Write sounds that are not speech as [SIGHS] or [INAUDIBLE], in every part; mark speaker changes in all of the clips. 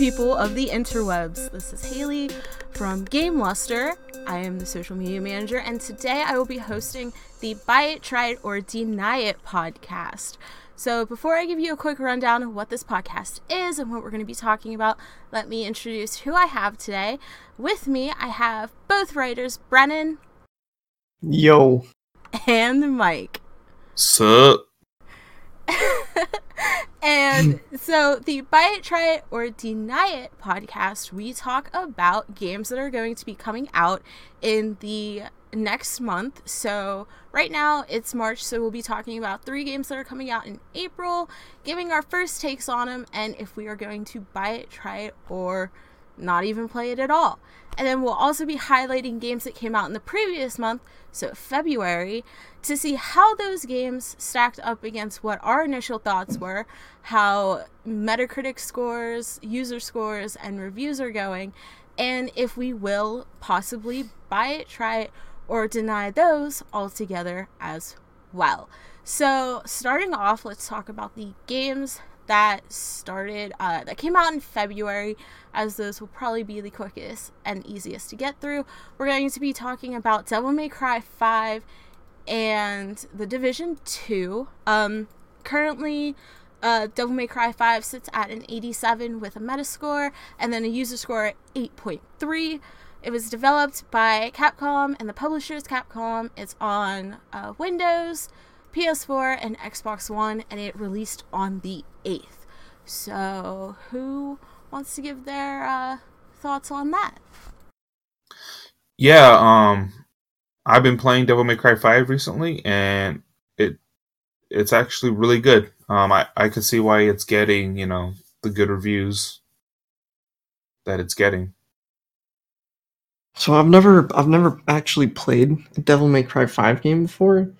Speaker 1: cool people of the interwebs. This is Haley from Game Luster. I am the social media manager, and today I will be hosting the Buy It, Try It, or Deny It podcast. So, before I give you a quick rundown of what this podcast is and what we're going to be talking about, let me introduce who I have today. With me, I have both writers, Brennan.
Speaker 2: Yo.
Speaker 1: And Mike.
Speaker 3: Sup? [LAUGHS]
Speaker 1: and so the buy it try it or deny it podcast we talk about games that are going to be coming out in the next month. So right now it's march so we'll be talking about three games that are coming out in april giving our first takes on them and if we are going to buy it try it or not even play it at all. And then we'll also be highlighting games that came out in the previous month so February, to see how those games stacked up against what our initial thoughts were, how Metacritic scores, user scores, and reviews are going, and if we will possibly buy it, try it, or deny those altogether as well. So, starting off, let's talk about the games that started uh, that came out in February, as those will probably be the quickest and easiest to get through. We're going to be talking about Devil May Cry 5 and The Division 2. Um, currently, uh, Devil May Cry 5 sits at an 87 with a Metascore and then a user score at 8.3. It was developed by Capcom and the publisher is Capcom. It's on uh, Windows, PS4, and Xbox One, and it released on the 8th. So, who wants to give their uh, thoughts on that?
Speaker 3: Yeah, um, I've been playing Devil May Cry 5 recently, and it it's actually really good. Um, I, I can see why it's getting, you know, the good reviews that it's getting.
Speaker 2: So I've never I've never actually played a Devil May Cry 5 game before.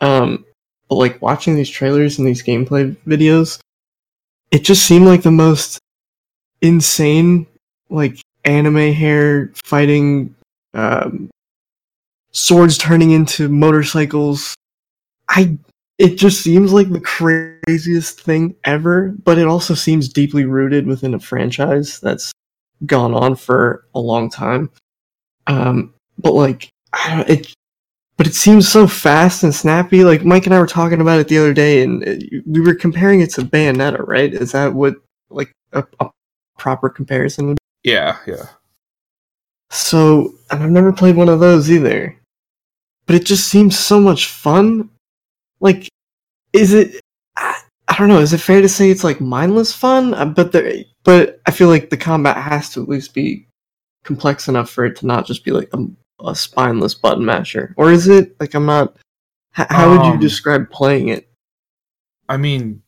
Speaker 2: Um, but like watching these trailers and these gameplay videos, it just seemed like the most insane like anime hair fighting um, swords turning into motorcycles i it just seems like the craziest thing ever but it also seems deeply rooted within a franchise that's gone on for a long time um but like it but it seems so fast and snappy. Like Mike and I were talking about it the other day, and it, we were comparing it to Bayonetta, right? Is that what like a, a proper comparison would? Be?
Speaker 3: Yeah, yeah.
Speaker 2: So, and I've never played one of those either, but it just seems so much fun. Like, is it? I, I don't know. Is it fair to say it's like mindless fun? Uh, but there, but I feel like the combat has to at least be complex enough for it to not just be like a a spineless button masher, or is it like I'm not? H- how um, would you um, describe playing it?
Speaker 3: I mean,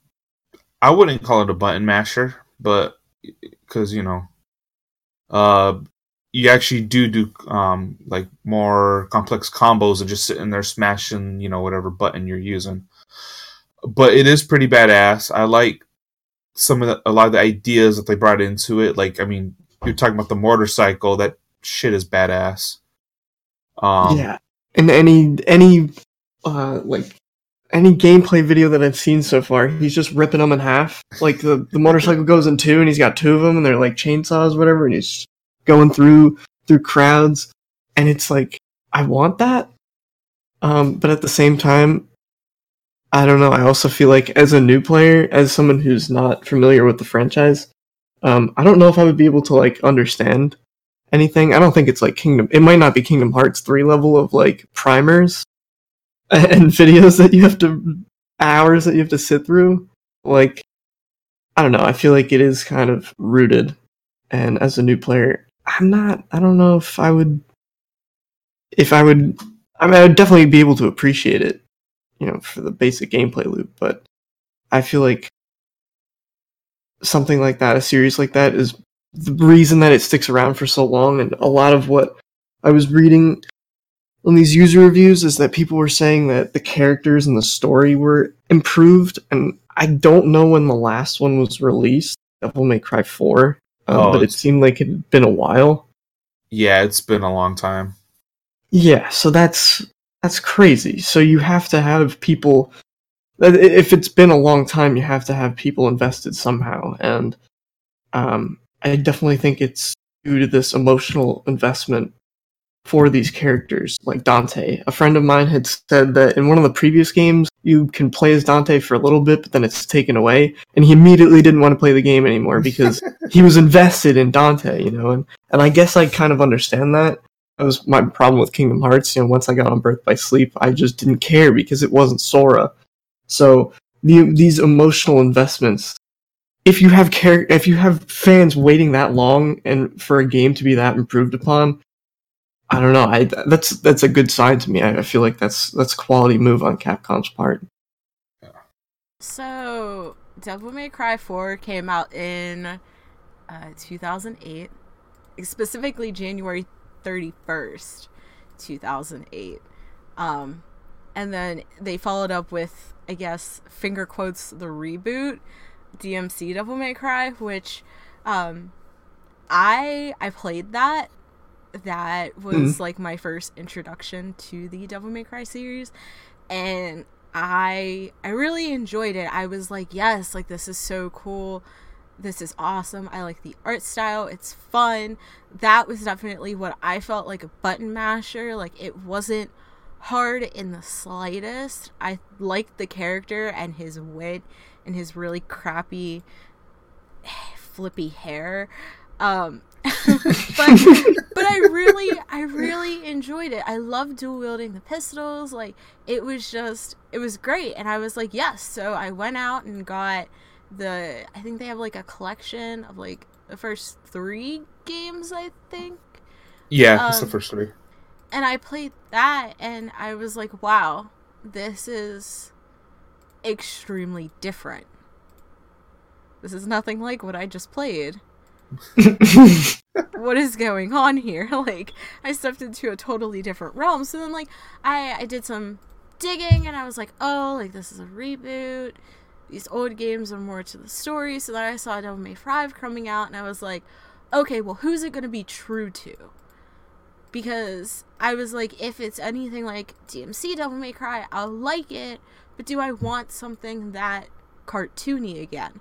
Speaker 3: I wouldn't call it a button masher, but because you know, uh, you actually do do um like more complex combos and just sitting there smashing you know whatever button you're using. But it is pretty badass. I like some of the, a lot of the ideas that they brought into it. Like, I mean, you're talking about the motorcycle. That shit is badass.
Speaker 2: Um, yeah, and any any uh, like any gameplay video that I've seen so far, he's just ripping them in half. Like the the motorcycle goes in two, and he's got two of them, and they're like chainsaws, whatever, and he's going through through crowds, and it's like I want that, um, but at the same time, I don't know. I also feel like as a new player, as someone who's not familiar with the franchise, um, I don't know if I would be able to like understand anything. I don't think it's like Kingdom. It might not be Kingdom Hearts three level of like primers [LAUGHS] and videos that you have to hours that you have to sit through. Like I don't know. I feel like it is kind of rooted, and as a new player, I'm not. I don't know if I would. If I would, I mean, I would definitely be able to appreciate it, you know, for the basic gameplay loop. But I feel like something like that, a series like that, is the reason that it sticks around for so long and a lot of what I was reading on these user reviews is that people were saying that the characters and the story were improved and I don't know when the last one was released. Devil May Cry 4. Um, oh, but it seemed like it had been a while.
Speaker 3: Yeah, it's been a long time.
Speaker 2: Yeah, so that's that's crazy. So you have to have people if it's been a long time, you have to have people invested somehow and um I definitely think it's due to this emotional investment for these characters, like Dante. A friend of mine had said that in one of the previous games, you can play as Dante for a little bit, but then it's taken away. And he immediately didn't want to play the game anymore because [LAUGHS] he was invested in Dante, you know? And, and I guess I kind of understand that. That was my problem with Kingdom Hearts. You know, once I got on Birth by Sleep, I just didn't care because it wasn't Sora. So the, these emotional investments if you have care if you have fans waiting that long and for a game to be that improved upon i don't know. I that's that's a good sign to me. I, I feel like that's that's quality move on capcom's part.
Speaker 1: So devil may cry 4 came out in uh, 2008 specifically january 31st 2008 um and then they followed up with i guess finger quotes the reboot DMC Devil May Cry, which um I I played that. That was mm-hmm. like my first introduction to the Devil May Cry series and I I really enjoyed it. I was like, yes, like this is so cool. This is awesome. I like the art style. It's fun. That was definitely what I felt like a button masher. Like it wasn't hard in the slightest. I liked the character and his wit and his really crappy [SIGHS] flippy hair um [LAUGHS] but but I really I really enjoyed it. I love dual wielding the pistols. Like it was just it was great and I was like, "Yes." So I went out and got the I think they have like a collection of like the first 3 games, I think.
Speaker 3: Yeah, um, it's the first 3.
Speaker 1: And I played that and I was like, "Wow, this is extremely different. This is nothing like what I just played. [LAUGHS] what is going on here? [LAUGHS] Like, I stepped into a totally different realm. So then, like, I, I did some digging and I was like, oh, like, this is a reboot. These old games are more to the story. So then I saw Devil May 5 coming out and I was like, okay, well, who's it going to be true to? Because I was like, if it's anything like DMC Devil May Cry, I'll like it. But do I want something that cartoony again?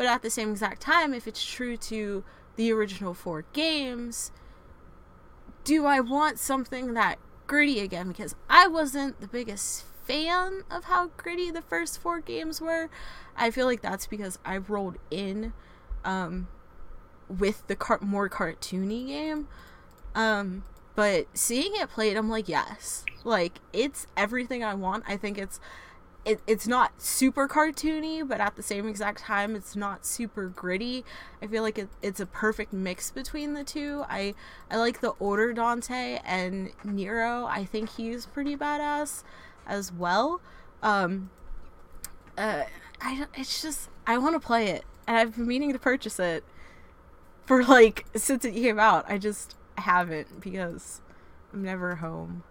Speaker 1: But at the same exact time, if it's true to the original four games, do I want something that gritty again? Because I wasn't the biggest fan of how gritty the first four games were. I feel like that's because I rolled in um, with the car- more cartoony game. Um, but seeing it played, I'm like, yes, like it's everything I want. I think it's it, it's not super cartoony, but at the same exact time, it's not super gritty. I feel like it, it's a perfect mix between the two. I I like the older Dante and Nero. I think he's pretty badass as well. Um, uh, I it's just I want to play it, and I've been meaning to purchase it for like since it came out. I just haven't because I'm never home.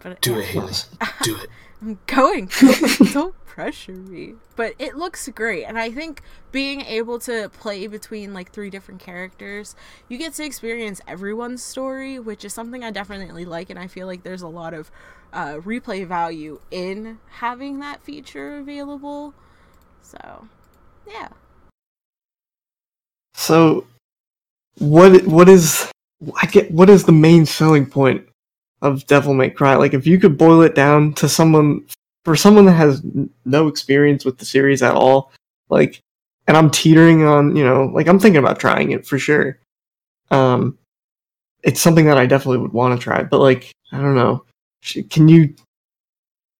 Speaker 3: But do it, Haley. [LAUGHS] Do it.
Speaker 1: I'm going. [LAUGHS] Don't pressure me. But it looks great, and I think being able to play between like three different characters, you get to experience everyone's story, which is something I definitely like, and I feel like there's a lot of uh, replay value in having that feature available. So, yeah.
Speaker 2: So, what what is I get what is the main selling point of Devil May Cry. Like if you could boil it down to someone for someone that has no experience with the series at all, like and I'm teetering on, you know, like I'm thinking about trying it for sure. Um it's something that I definitely would want to try, but like I don't know. Can you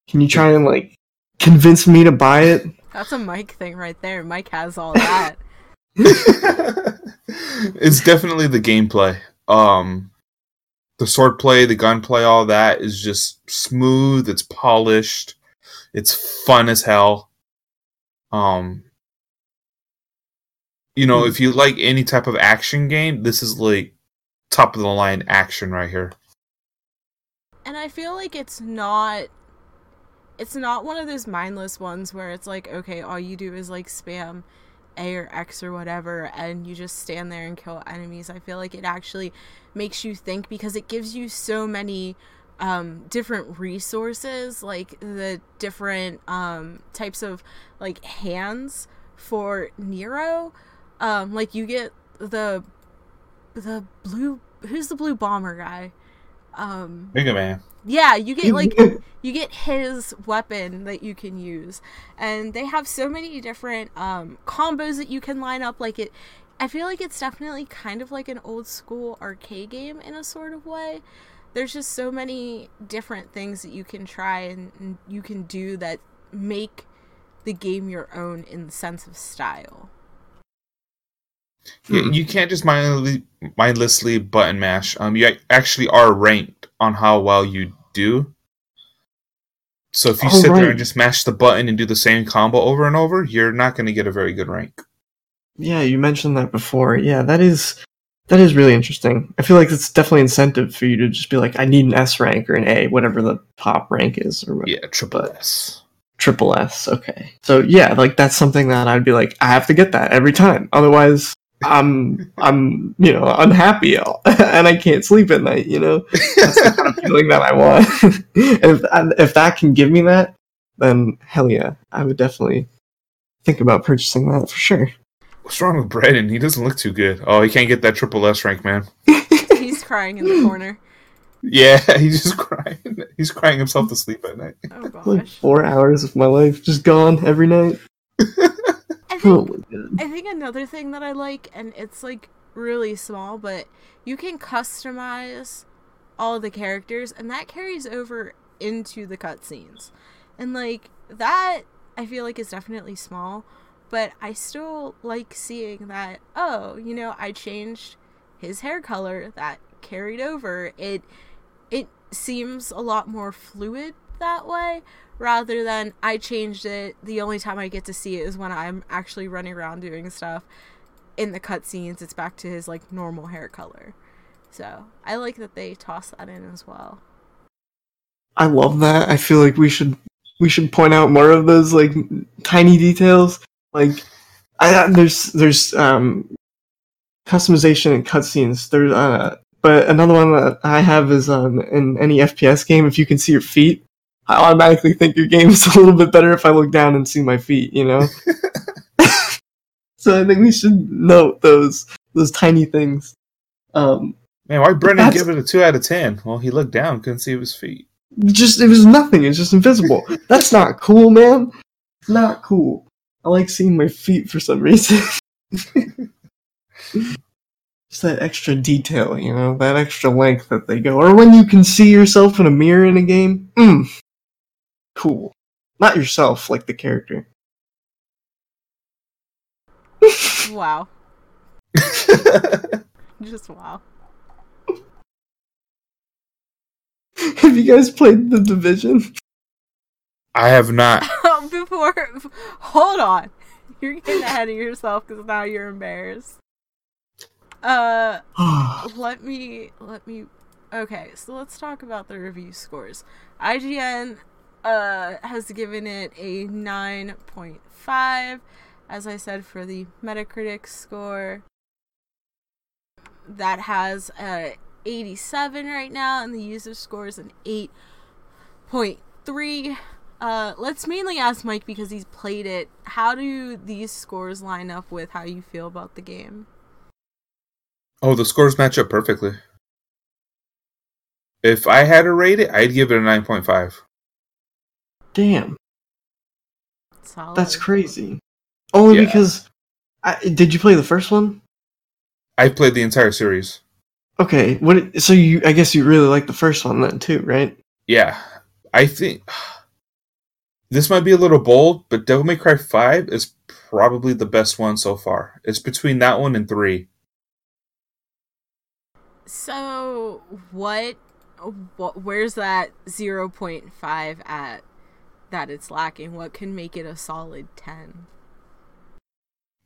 Speaker 2: can you try and like convince me to buy it?
Speaker 1: That's a Mike thing right there. Mike has all that. [LAUGHS] [LAUGHS]
Speaker 3: it's definitely the gameplay. Um the sword play, the gunplay, all that is just smooth. It's polished. It's fun as hell. Um, you know, if you like any type of action game, this is like top of the line action right here.
Speaker 1: And I feel like it's not it's not one of those mindless ones where it's like, okay, all you do is like spam a or X or whatever, and you just stand there and kill enemies. I feel like it actually makes you think because it gives you so many um, different resources, like the different um, types of like hands for Nero. Um, like you get the the blue who's the blue bomber guy? Um
Speaker 3: Mega Man.
Speaker 1: Yeah, you get like [LAUGHS] you get his weapon that you can use. And they have so many different um combos that you can line up like it I feel like it's definitely kind of like an old school arcade game in a sort of way. There's just so many different things that you can try and, and you can do that make the game your own in the sense of style.
Speaker 3: Yeah, you can't just mindlessly, mindlessly button mash. Um, you actually are ranked on how well you do. So if you oh, sit right. there and just mash the button and do the same combo over and over, you're not going to get a very good rank.
Speaker 2: Yeah, you mentioned that before. Yeah, that is that is really interesting. I feel like it's definitely incentive for you to just be like, I need an S rank or an A, whatever the top rank is, or
Speaker 3: whatever. yeah, triple S.
Speaker 2: Triple S. Okay, so yeah, like that's something that I'd be like, I have to get that every time, otherwise I'm I'm you know unhappy [LAUGHS] and I can't sleep at night. You know, that's the kind of feeling that I want. [LAUGHS] if if that can give me that, then hell yeah, I would definitely think about purchasing that for sure.
Speaker 3: What's wrong with Braden? He doesn't look too good. Oh, he can't get that triple S rank, man. [LAUGHS]
Speaker 1: he's crying in the corner.
Speaker 3: Yeah, he's just crying. He's crying himself to sleep at night.
Speaker 1: Oh gosh.
Speaker 2: Like four hours of my life just gone every night.
Speaker 1: I think, oh I think another thing that I like, and it's like really small, but you can customize all the characters, and that carries over into the cutscenes. And like that, I feel like is definitely small, but I still like seeing that, oh, you know, I changed his hair color, that carried over. It it seems a lot more fluid that way rather than I changed it. The only time I get to see it is when I'm actually running around doing stuff. In the cutscenes, it's back to his like normal hair color. So I like that they toss that in as well.
Speaker 2: I love that. I feel like we should we should point out more of those like tiny details like, I there's there's um customization and cutscenes. There's uh, but another one that I have is um in any FPS game, if you can see your feet, I automatically think your game is [LAUGHS] a little bit better if I look down and see my feet. You know. [LAUGHS] [LAUGHS] so I think we should note those those tiny things. Um,
Speaker 3: Man, why Brennan give it a two out of ten? Well, he looked down, couldn't see his feet.
Speaker 2: Just it was nothing. It's just invisible. That's not cool, man. Not cool. I like seeing my feet for some reason. Just that extra detail, you know, that extra length that they go. Or when you can see yourself in a mirror in a game. Mm. Cool. Not yourself, like the character.
Speaker 1: wow. [LAUGHS] Just wow.
Speaker 2: Have you guys played The Division?
Speaker 3: I have not. [LAUGHS]
Speaker 1: Before, hold on, you're getting ahead of yourself because now you're embarrassed. Uh, [SIGHS] let me let me. Okay, so let's talk about the review scores. IGN uh has given it a nine point five, as I said for the Metacritic score. That has a 87 right now, and the user score is an 8.3. Uh, let's mainly ask Mike because he's played it. How do these scores line up with how you feel about the game?
Speaker 3: Oh, the scores match up perfectly. If I had to rate it, I'd give it a 9.5.
Speaker 2: Damn. Solid. That's crazy. Only yeah. because. I, did you play the first one?
Speaker 3: I played the entire series.
Speaker 2: Okay, what? So you, I guess you really like the first one then too, right?
Speaker 3: Yeah, I think [SIGHS] this might be a little bold, but Devil May Cry 5 is probably the best one so far. It's between that one and 3.
Speaker 1: So, what, what where's that 0.5 at that it's lacking? What can make it a solid 10?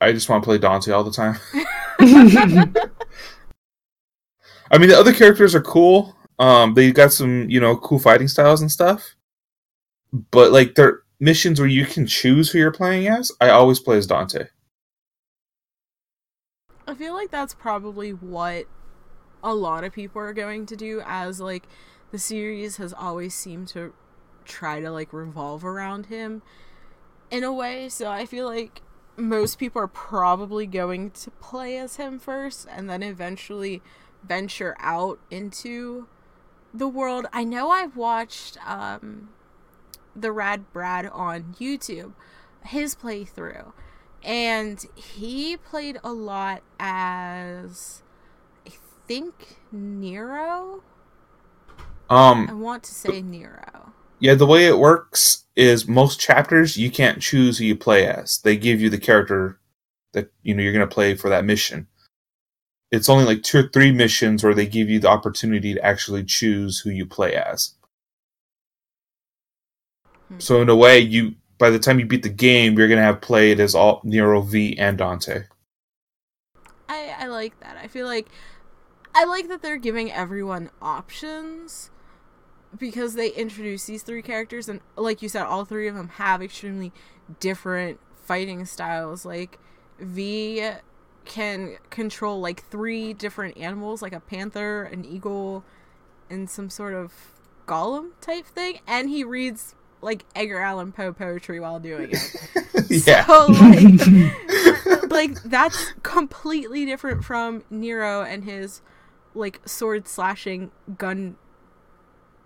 Speaker 3: I just want to play Dante all the time. [LAUGHS] [LAUGHS] I mean, the other characters are cool. Um, they got some, you know, cool fighting styles and stuff but like there missions where you can choose who you're playing as, I always play as Dante.
Speaker 1: I feel like that's probably what a lot of people are going to do as like the series has always seemed to try to like revolve around him in a way. So I feel like most people are probably going to play as him first and then eventually venture out into the world. I know I've watched um, the Rad Brad on YouTube, his playthrough, and he played a lot as I think Nero.
Speaker 3: Um,
Speaker 1: I want to say Nero.
Speaker 3: Yeah, the way it works is most chapters you can't choose who you play as. They give you the character that you know you're going to play for that mission. It's only like two or three missions where they give you the opportunity to actually choose who you play as. Hmm. So in a way, you by the time you beat the game, you're going to have played as all Nero V and Dante.
Speaker 1: I I like that. I feel like I like that they're giving everyone options because they introduce these three characters and like you said all three of them have extremely different fighting styles. Like v can control like three different animals like a panther an eagle and some sort of golem type thing and he reads like edgar allan poe poetry while doing it. [LAUGHS] Yeah. So, like, [LAUGHS] like that's completely different from nero and his like sword slashing gun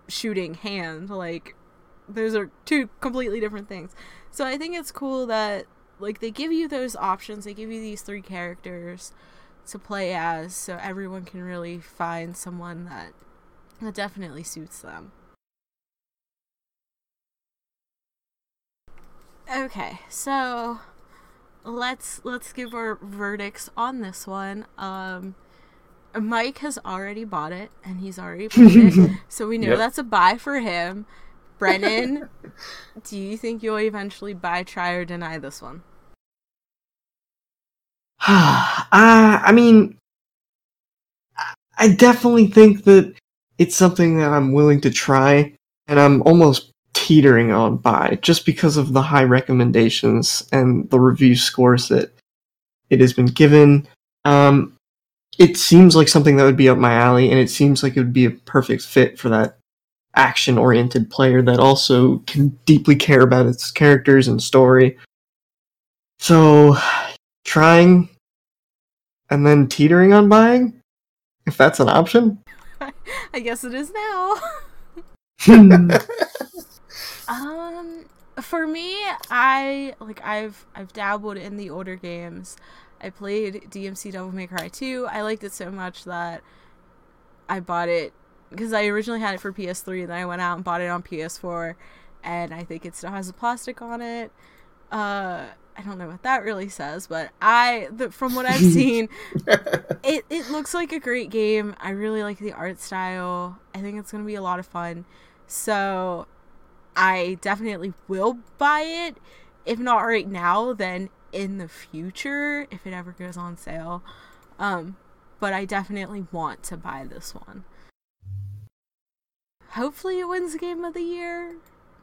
Speaker 1: shooting hand. Like those are two completely different things. So I think it's cool that like they give you those options. They give you these three characters to play as so everyone can really find someone that that definitely suits them. Okay, so let's let's give our verdicts on this one. Um Mike has already bought it and he's already played it, [LAUGHS] so we know yep. that's a buy for him. Brennan, [LAUGHS] do you think you'll eventually buy, try, or deny this one? [SIGHS]
Speaker 2: uh, I mean, I definitely think that it's something that I'm willing to try, and I'm almost teetering on buy just because of the high recommendations and the review scores that it has been given. Um, it seems like something that would be up my alley, and it seems like it would be a perfect fit for that action oriented player that also can deeply care about its characters and story. So, trying and then teetering on buying, if that's an option. [LAUGHS]
Speaker 1: I guess it is now. [LAUGHS] um, for me, I like I've I've dabbled in the older games. I played DMC Devil May Cry 2. I liked it so much that I bought it because I originally had it for PS3 and then I went out and bought it on PS4 and I think it still has the plastic on it. Uh I don't know what that really says, but I the, from what I've [LAUGHS] seen [LAUGHS] it it looks like a great game. I really like the art style. I think it's going to be a lot of fun. So I definitely will buy it. If not right now, then in the future if it ever goes on sale. Um, but I definitely want to buy this one. Hopefully, it wins Game of the Year.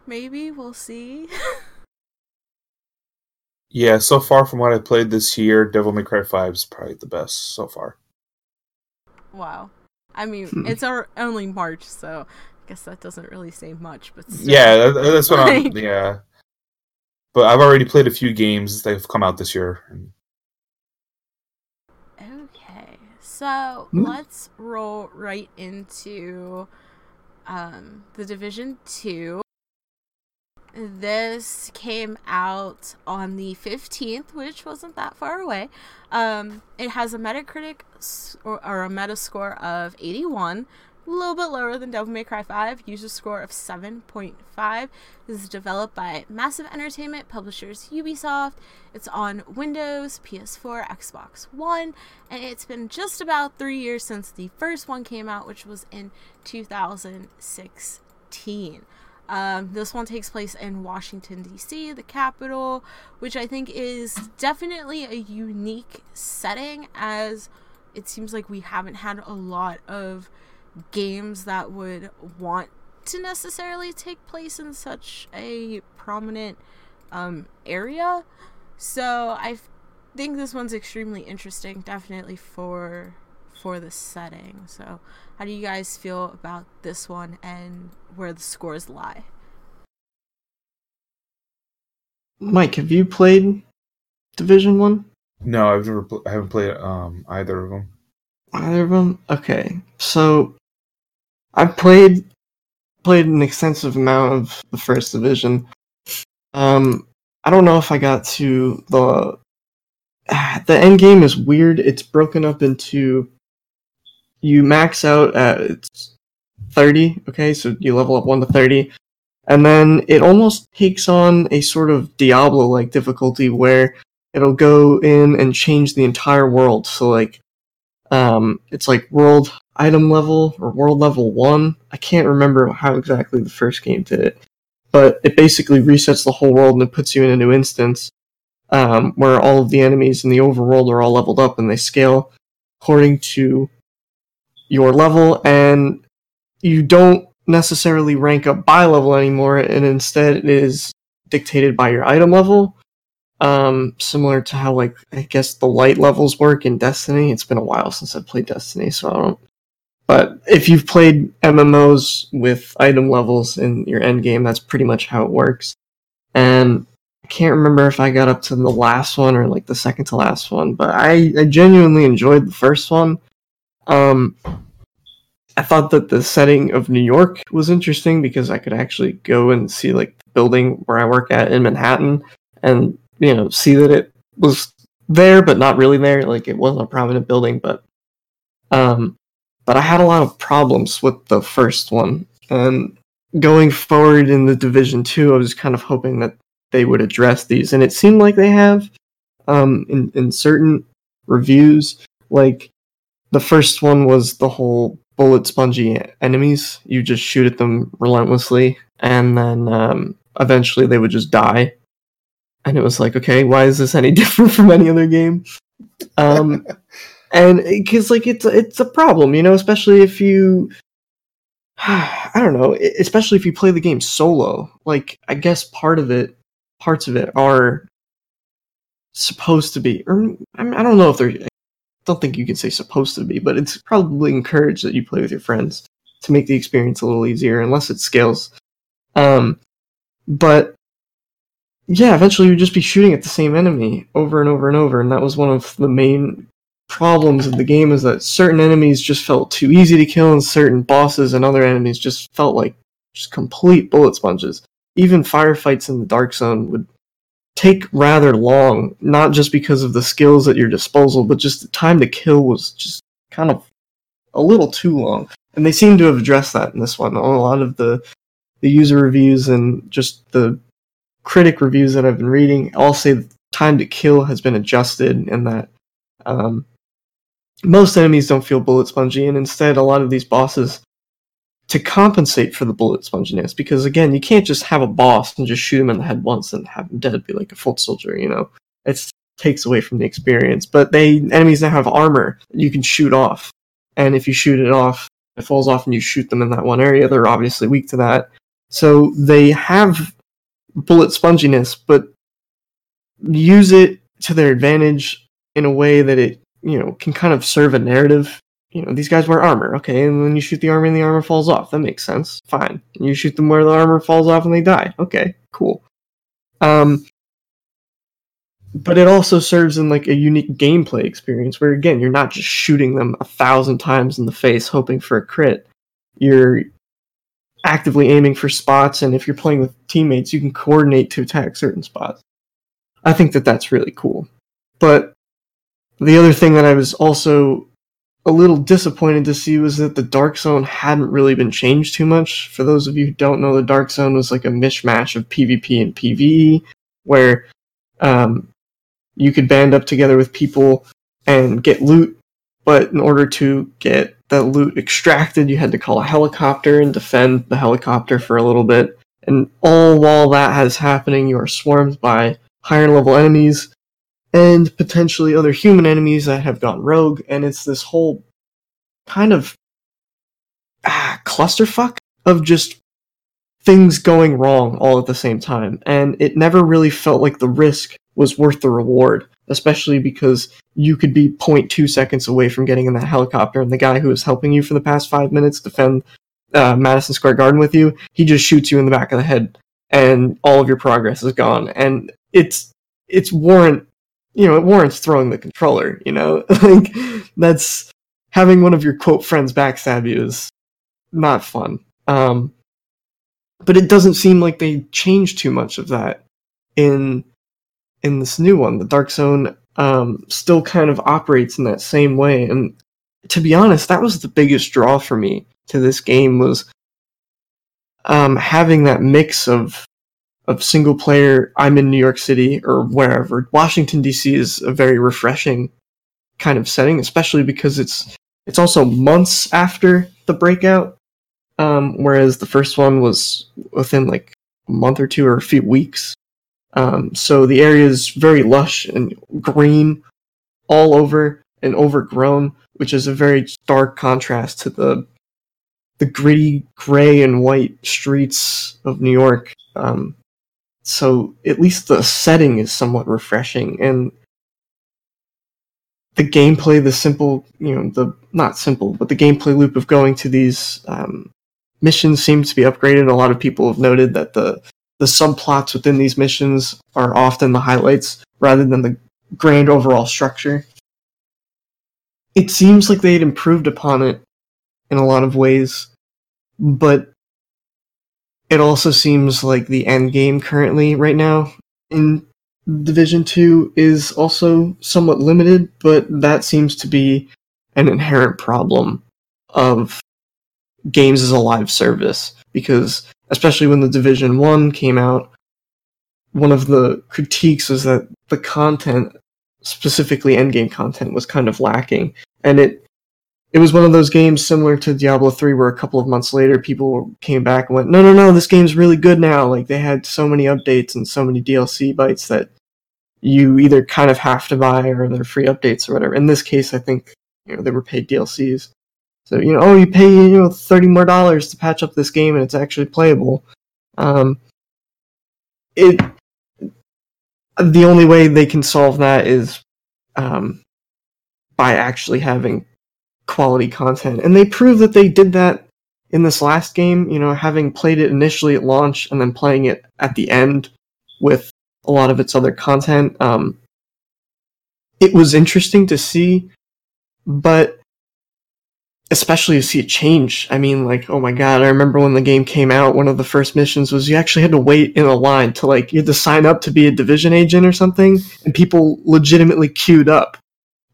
Speaker 1: Maybe we'll see. [LAUGHS]
Speaker 3: yeah, so far from what I played this year, Devil May Cry Five is probably the best so far.
Speaker 1: Wow, I mean hmm. it's our only March, so I guess that doesn't really say much. But
Speaker 3: still, yeah, that's what I'm. [LAUGHS] Yeah, but I've already played a few games that have come out this year.
Speaker 1: Okay, so mm. let's roll right into um, the Division Two. This came out on the 15th, which wasn't that far away. Um, it has a Metacritic or, or a Metascore of 81, a little bit lower than Devil May Cry 5, user score of 7.5. This is developed by Massive Entertainment, publishers Ubisoft. It's on Windows, PS4, Xbox One, and it's been just about three years since the first one came out, which was in 2016. Um, this one takes place in Washington, D.C., the capital, which I think is definitely a unique setting as it seems like we haven't had a lot of games that would want to necessarily take place in such a prominent um, area. So I think this one's extremely interesting, definitely for for the setting. So how do you guys feel about this one and where the scores lie?
Speaker 2: Mike, have you played Division One?
Speaker 3: No, I've never. Pl- I haven't played um either of them.
Speaker 2: Either of them? Okay, so I've played played an extensive amount of the first division. Um, I don't know if I got to the the end game is weird. It's broken up into you max out at 30, okay? So you level up 1 to 30. And then it almost takes on a sort of Diablo like difficulty where it'll go in and change the entire world. So like um it's like world item level or world level 1. I can't remember how exactly the first game did it. But it basically resets the whole world and it puts you in a new instance um, where all of the enemies in the overworld are all leveled up and they scale according to your level, and you don't necessarily rank up by level anymore, and instead it is dictated by your item level. Um, similar to how like I guess the light levels work in Destiny. It's been a while since I've played Destiny, so I don't. But if you've played MMOs with item levels in your end game, that's pretty much how it works. And I can't remember if I got up to the last one or like the second to last one, but I, I genuinely enjoyed the first one. Um, I thought that the setting of New York was interesting because I could actually go and see like the building where I work at in Manhattan and you know see that it was there but not really there like it wasn't a prominent building but um but I had a lot of problems with the first one and going forward in the division 2 I was kind of hoping that they would address these, and it seemed like they have um, in in certain reviews. Like the first one was the whole bullet spongy enemies. You just shoot at them relentlessly, and then um, eventually they would just die. And it was like, okay, why is this any [LAUGHS] different from any other game? Um, [LAUGHS] and because like it's it's a problem, you know, especially if you [SIGHS] I don't know, especially if you play the game solo. Like, I guess part of it parts of it are supposed to be, or I, don't know if they're. I don't think you can say supposed to be, but it's probably encouraged that you play with your friends to make the experience a little easier, unless it scales. Um, but yeah, eventually you'd just be shooting at the same enemy over and over and over, and that was one of the main problems of the game is that certain enemies just felt too easy to kill, and certain bosses and other enemies just felt like just complete bullet sponges even firefights in the dark zone would take rather long, not just because of the skills at your disposal, but just the time to kill was just kind of a little too long. And they seem to have addressed that in this one. A lot of the the user reviews and just the critic reviews that I've been reading all say the time to kill has been adjusted and that um, most enemies don't feel bullet spongy, and instead, a lot of these bosses to compensate for the bullet sponginess because again you can't just have a boss and just shoot him in the head once and have him dead be like a foot soldier you know? It takes away from the experience but they enemies now have armor you can shoot off. And if you shoot it off it falls off and you shoot them in that one area they're obviously weak to that. So they have bullet sponginess but use it to their advantage in a way that it you know can kind of serve a narrative you know, these guys wear armor, okay, and then you shoot the armor and the armor falls off. That makes sense. Fine. And you shoot them where the armor falls off and they die. Okay, cool. Um, but it also serves in like a unique gameplay experience where again you're not just shooting them a thousand times in the face hoping for a crit. You're actively aiming for spots, and if you're playing with teammates, you can coordinate to attack certain spots. I think that that's really cool. But the other thing that I was also a little disappointed to see was that the Dark Zone hadn't really been changed too much. For those of you who don't know, the Dark Zone was like a mishmash of PvP and PvE, where um, you could band up together with people and get loot, but in order to get that loot extracted, you had to call a helicopter and defend the helicopter for a little bit. And all while that has happening, you are swarmed by higher level enemies and potentially other human enemies that have gone rogue, and it's this whole kind of ah, clusterfuck of just things going wrong all at the same time. And it never really felt like the risk was worth the reward, especially because you could be 0.2 seconds away from getting in that helicopter, and the guy who was helping you for the past five minutes defend uh, Madison Square Garden with you, he just shoots you in the back of the head, and all of your progress is gone. And it's it's warrant you know, it warrants throwing the controller, you know? [LAUGHS] like, that's having one of your quote friends backstab you is not fun. Um, but it doesn't seem like they changed too much of that in in this new one. The Dark Zone um, still kind of operates in that same way, and to be honest, that was the biggest draw for me to this game was um, having that mix of of single player. I'm in New York City or wherever. Washington D.C. is a very refreshing kind of setting, especially because it's it's also months after the breakout, um, whereas the first one was within like a month or two or a few weeks. Um, so the area is very lush and green all over and overgrown, which is a very stark contrast to the the gritty gray and white streets of New York. Um, so at least the setting is somewhat refreshing and the gameplay, the simple, you know, the not simple, but the gameplay loop of going to these um, missions seems to be upgraded. A lot of people have noted that the the subplots within these missions are often the highlights rather than the grand overall structure. It seems like they had improved upon it in a lot of ways, but it also seems like the end game currently right now in Division 2 is also somewhat limited, but that seems to be an inherent problem of games as a live service because especially when the Division 1 came out one of the critiques was that the content specifically endgame content was kind of lacking. And it it was one of those games similar to Diablo 3 where a couple of months later people came back and went, no, no, no, this game's really good now. Like they had so many updates and so many DLC bites that you either kind of have to buy or they're free updates or whatever. In this case, I think, you know, they were paid DLCs. So, you know, oh, you pay, you know, 30 more dollars to patch up this game and it's actually playable. Um, it, the only way they can solve that is, um, by actually having quality content. And they prove that they did that in this last game, you know, having played it initially at launch and then playing it at the end with a lot of its other content. Um, it was interesting to see, but especially to see it change. I mean, like, oh my god, I remember when the game came out, one of the first missions was you actually had to wait in a line to like you had to sign up to be a division agent or something, and people legitimately queued up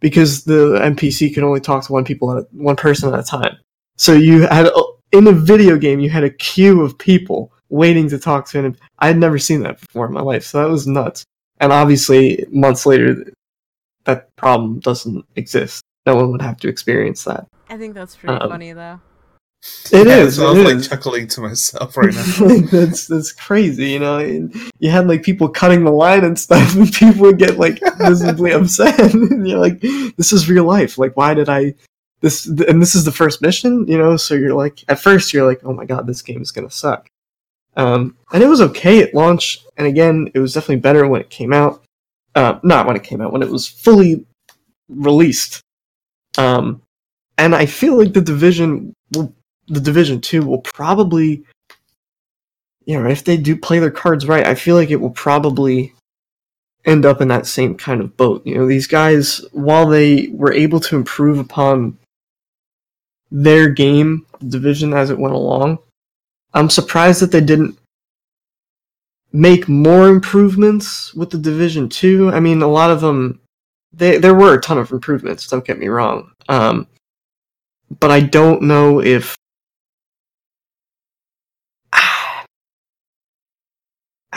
Speaker 2: because the NPC could only talk to one people at a, one person at a time. So you had in a video game you had a queue of people waiting to talk to him. I had never seen that before in my life, so that was nuts. And obviously, months later, that problem doesn't exist. No one would have to experience that.
Speaker 1: I think that's pretty um, funny, though.
Speaker 2: It yeah, is.
Speaker 3: So I was like chuckling to myself right now. [LAUGHS]
Speaker 2: like, that's that's crazy, you know. You had like people cutting the line and stuff, [LAUGHS] and people would get like [LAUGHS] visibly upset. and you're like, "This is real life. Like, why did I this?" And this is the first mission, you know. So you're like, at first, you're like, "Oh my god, this game is gonna suck." Um, and it was okay at launch, and again, it was definitely better when it came out. Uh, not when it came out, when it was fully released. Um, and I feel like the division will the Division Two will probably, you know, if they do play their cards right, I feel like it will probably end up in that same kind of boat. You know, these guys, while they were able to improve upon their game division as it went along, I'm surprised that they didn't make more improvements with the Division Two. I mean, a lot of them, they there were a ton of improvements. Don't get me wrong, um, but I don't know if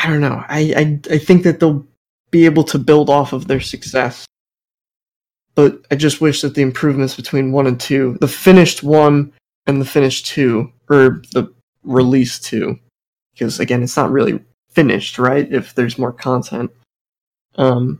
Speaker 2: I don't know. I, I I think that they'll be able to build off of their success. But I just wish that the improvements between one and two, the finished one and the finished two, or the release two, because again, it's not really finished, right? If there's more content, um,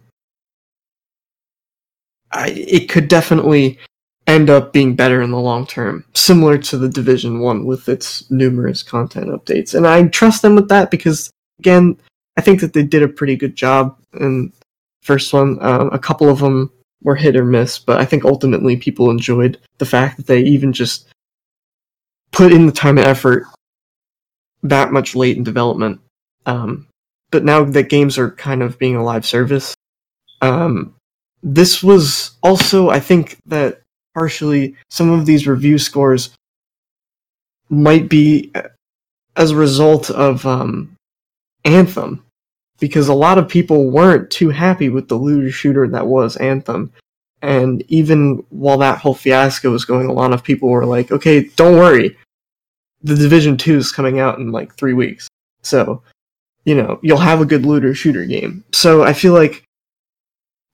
Speaker 2: I it could definitely end up being better in the long term, similar to the Division One with its numerous content updates. And I trust them with that because again, I think that they did a pretty good job in first one. Um, a couple of them were hit or miss, but I think ultimately people enjoyed the fact that they even just put in the time and effort that much late in development. Um, but now that games are kind of being a live service, um, this was also, I think that partially some of these review scores might be as a result of um, Anthem, because a lot of people weren't too happy with the looter shooter that was Anthem. And even while that whole fiasco was going, a lot of people were like, okay, don't worry. The Division 2 is coming out in like three weeks. So, you know, you'll have a good looter shooter game. So I feel like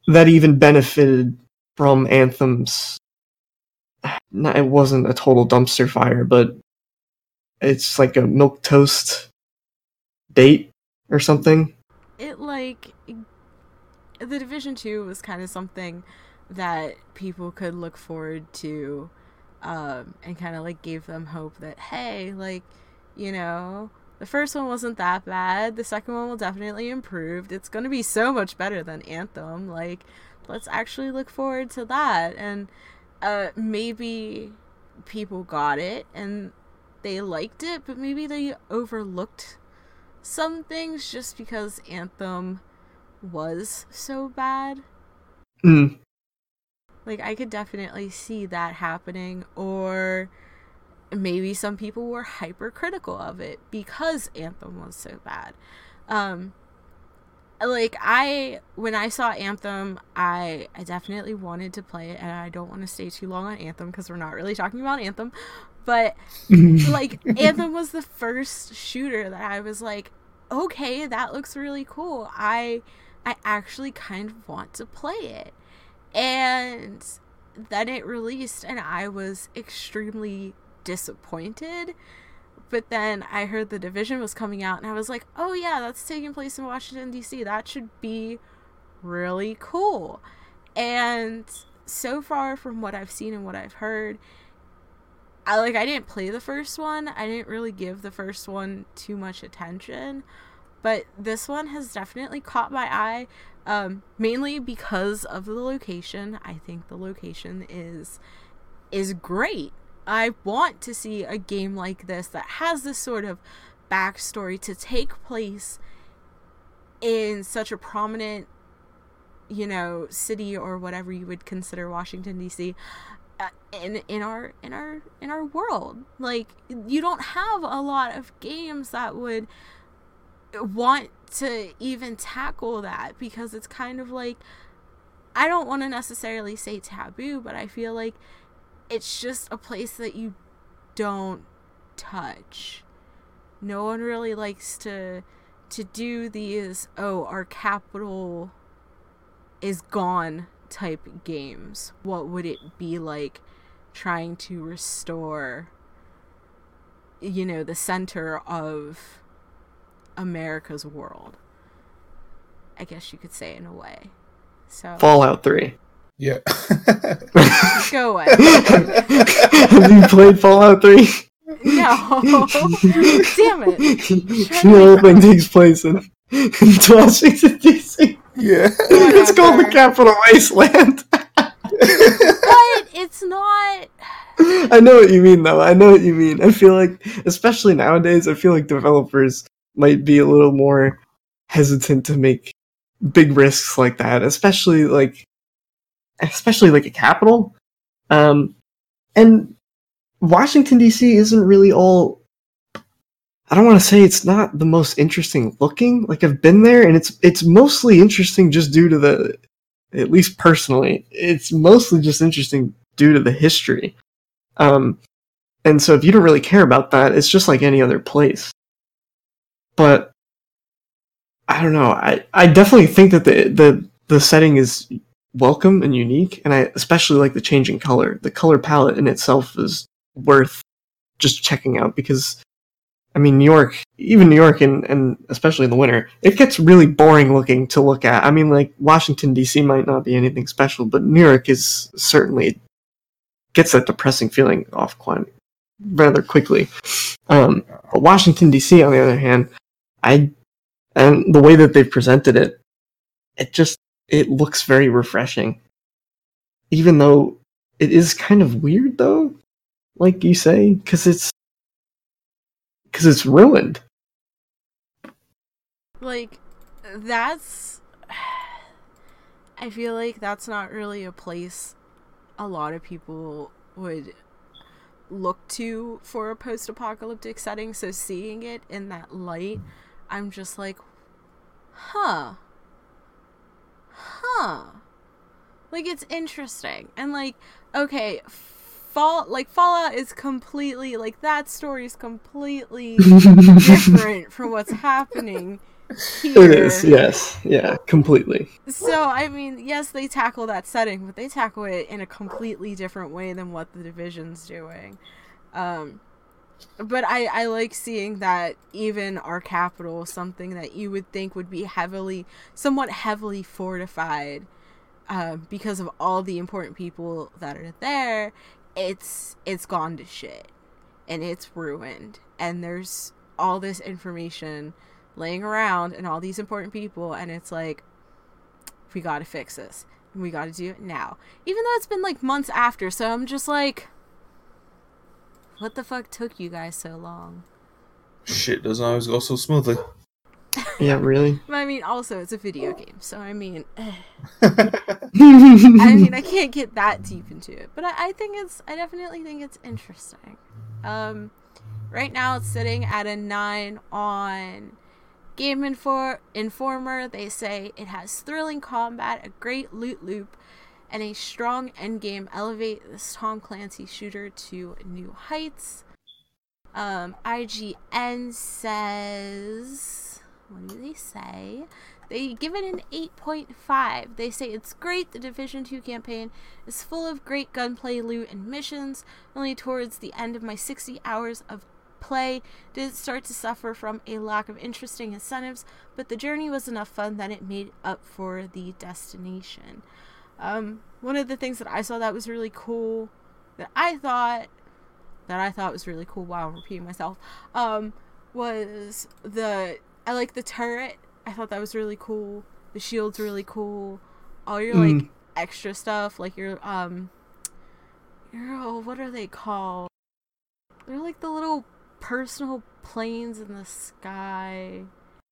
Speaker 2: that even benefited from Anthem's. [SIGHS] It wasn't a total dumpster fire, but it's like a milk toast date or something.
Speaker 1: It like the Division Two was kind of something that people could look forward to, um, and kind of like gave them hope that hey, like you know, the first one wasn't that bad. The second one will definitely improve. It's going to be so much better than Anthem. Like, let's actually look forward to that. And uh, maybe people got it and they liked it, but maybe they overlooked some things just because Anthem was so bad.
Speaker 2: Mm.
Speaker 1: Like I could definitely see that happening or maybe some people were hypercritical of it because Anthem was so bad. Um like I when I saw Anthem, I I definitely wanted to play it and I don't want to stay too long on Anthem because we're not really talking about Anthem, but [LAUGHS] like Anthem was the first shooter that I was like, okay, that looks really cool. I I actually kind of want to play it. And then it released and I was extremely disappointed. But then I heard the division was coming out and I was like, "Oh yeah, that's taking place in Washington D.C. That should be really cool." And so far from what I've seen and what I've heard, I like I didn't play the first one. I didn't really give the first one too much attention, but this one has definitely caught my eye. Um, mainly because of the location. I think the location is is great. I want to see a game like this that has this sort of backstory to take place in such a prominent, you know, city or whatever you would consider Washington D.C. In in our in our in our world. Like you don't have a lot of games that would want to even tackle that because it's kind of like I don't want to necessarily say taboo, but I feel like it's just a place that you don't touch. No one really likes to to do these oh our capital is gone type games. What would it be like trying to restore you know the center of America's world? I guess you could say in a way. So
Speaker 2: Fallout 3.
Speaker 3: Yeah. [LAUGHS]
Speaker 1: Go away. [LAUGHS]
Speaker 2: Have you played Fallout 3?
Speaker 1: No. [LAUGHS] Damn it.
Speaker 2: the whole thing takes place in, in Washington, D.C.
Speaker 3: Yeah.
Speaker 2: It's [LAUGHS] called the Capital Wasteland.
Speaker 1: but [LAUGHS] it's not.
Speaker 2: I know what you mean, though. I know what you mean. I feel like, especially nowadays, I feel like developers might be a little more hesitant to make big risks like that, especially like especially like a capital. Um, and Washington D.C. isn't really all. I don't want to say it's not the most interesting looking. Like I've been there, and it's it's mostly interesting just due to the, at least personally, it's mostly just interesting due to the history. Um, and so if you don't really care about that, it's just like any other place. But I don't know. I I definitely think that the the the setting is welcome and unique, and I especially like the changing color. The color palette in itself is worth just checking out because I mean New York, even New York and, and especially in the winter, it gets really boring looking to look at. I mean like Washington DC might not be anything special, but New York is certainly gets that depressing feeling off quite rather quickly. Um, but Washington DC on the other hand, I and the way that they've presented it, it just it looks very refreshing. Even though it is kind of weird though, like you say, cuz it's cuz it's ruined.
Speaker 1: Like that's I feel like that's not really a place a lot of people would look to for a post apocalyptic setting. So seeing it in that light, I'm just like, huh. Huh. Like it's interesting. And like, okay, fall like Fallout is completely like that story is completely [LAUGHS] different from what's happening
Speaker 2: here. [LAUGHS] It is, yes. Yeah, completely.
Speaker 1: So, I mean, yes, they tackle that setting, but they tackle it in a completely different way than what the division's doing. Um, but I, I like seeing that even our capital, something that you would think would be heavily, somewhat heavily fortified, uh, because of all the important people that are there, it's it's gone to shit, and it's ruined, and there's all this information laying around and all these important people. And it's like we got to fix this. We got to do it now. Even though it's been like months after. So i'm just like what the fuck took you guys so long?
Speaker 3: Shit doesn't always go so smoothly
Speaker 2: yeah [LAUGHS] really?
Speaker 1: I mean also it's a video game so i mean [LAUGHS] i mean i can't get that deep into it but I, I think it's i definitely think it's interesting. Um right now it's sitting at a 9 on Game Infor- Informer, they say it has thrilling combat, a great loot loop, and a strong endgame. Elevate this Tom Clancy shooter to new heights. Um, IGN says, what do they say? They give it an 8.5. They say it's great. The Division 2 campaign is full of great gunplay, loot, and missions. Only towards the end of my 60 hours of play did it start to suffer from a lack of interesting incentives, but the journey was enough fun that it made up for the destination. Um, one of the things that I saw that was really cool, that I thought that I thought was really cool. Wow, I'm repeating myself. Um, was the I like the turret. I thought that was really cool. The shield's really cool. All your mm. like extra stuff, like your um, your oh, what are they called? They're like the little personal planes in the sky.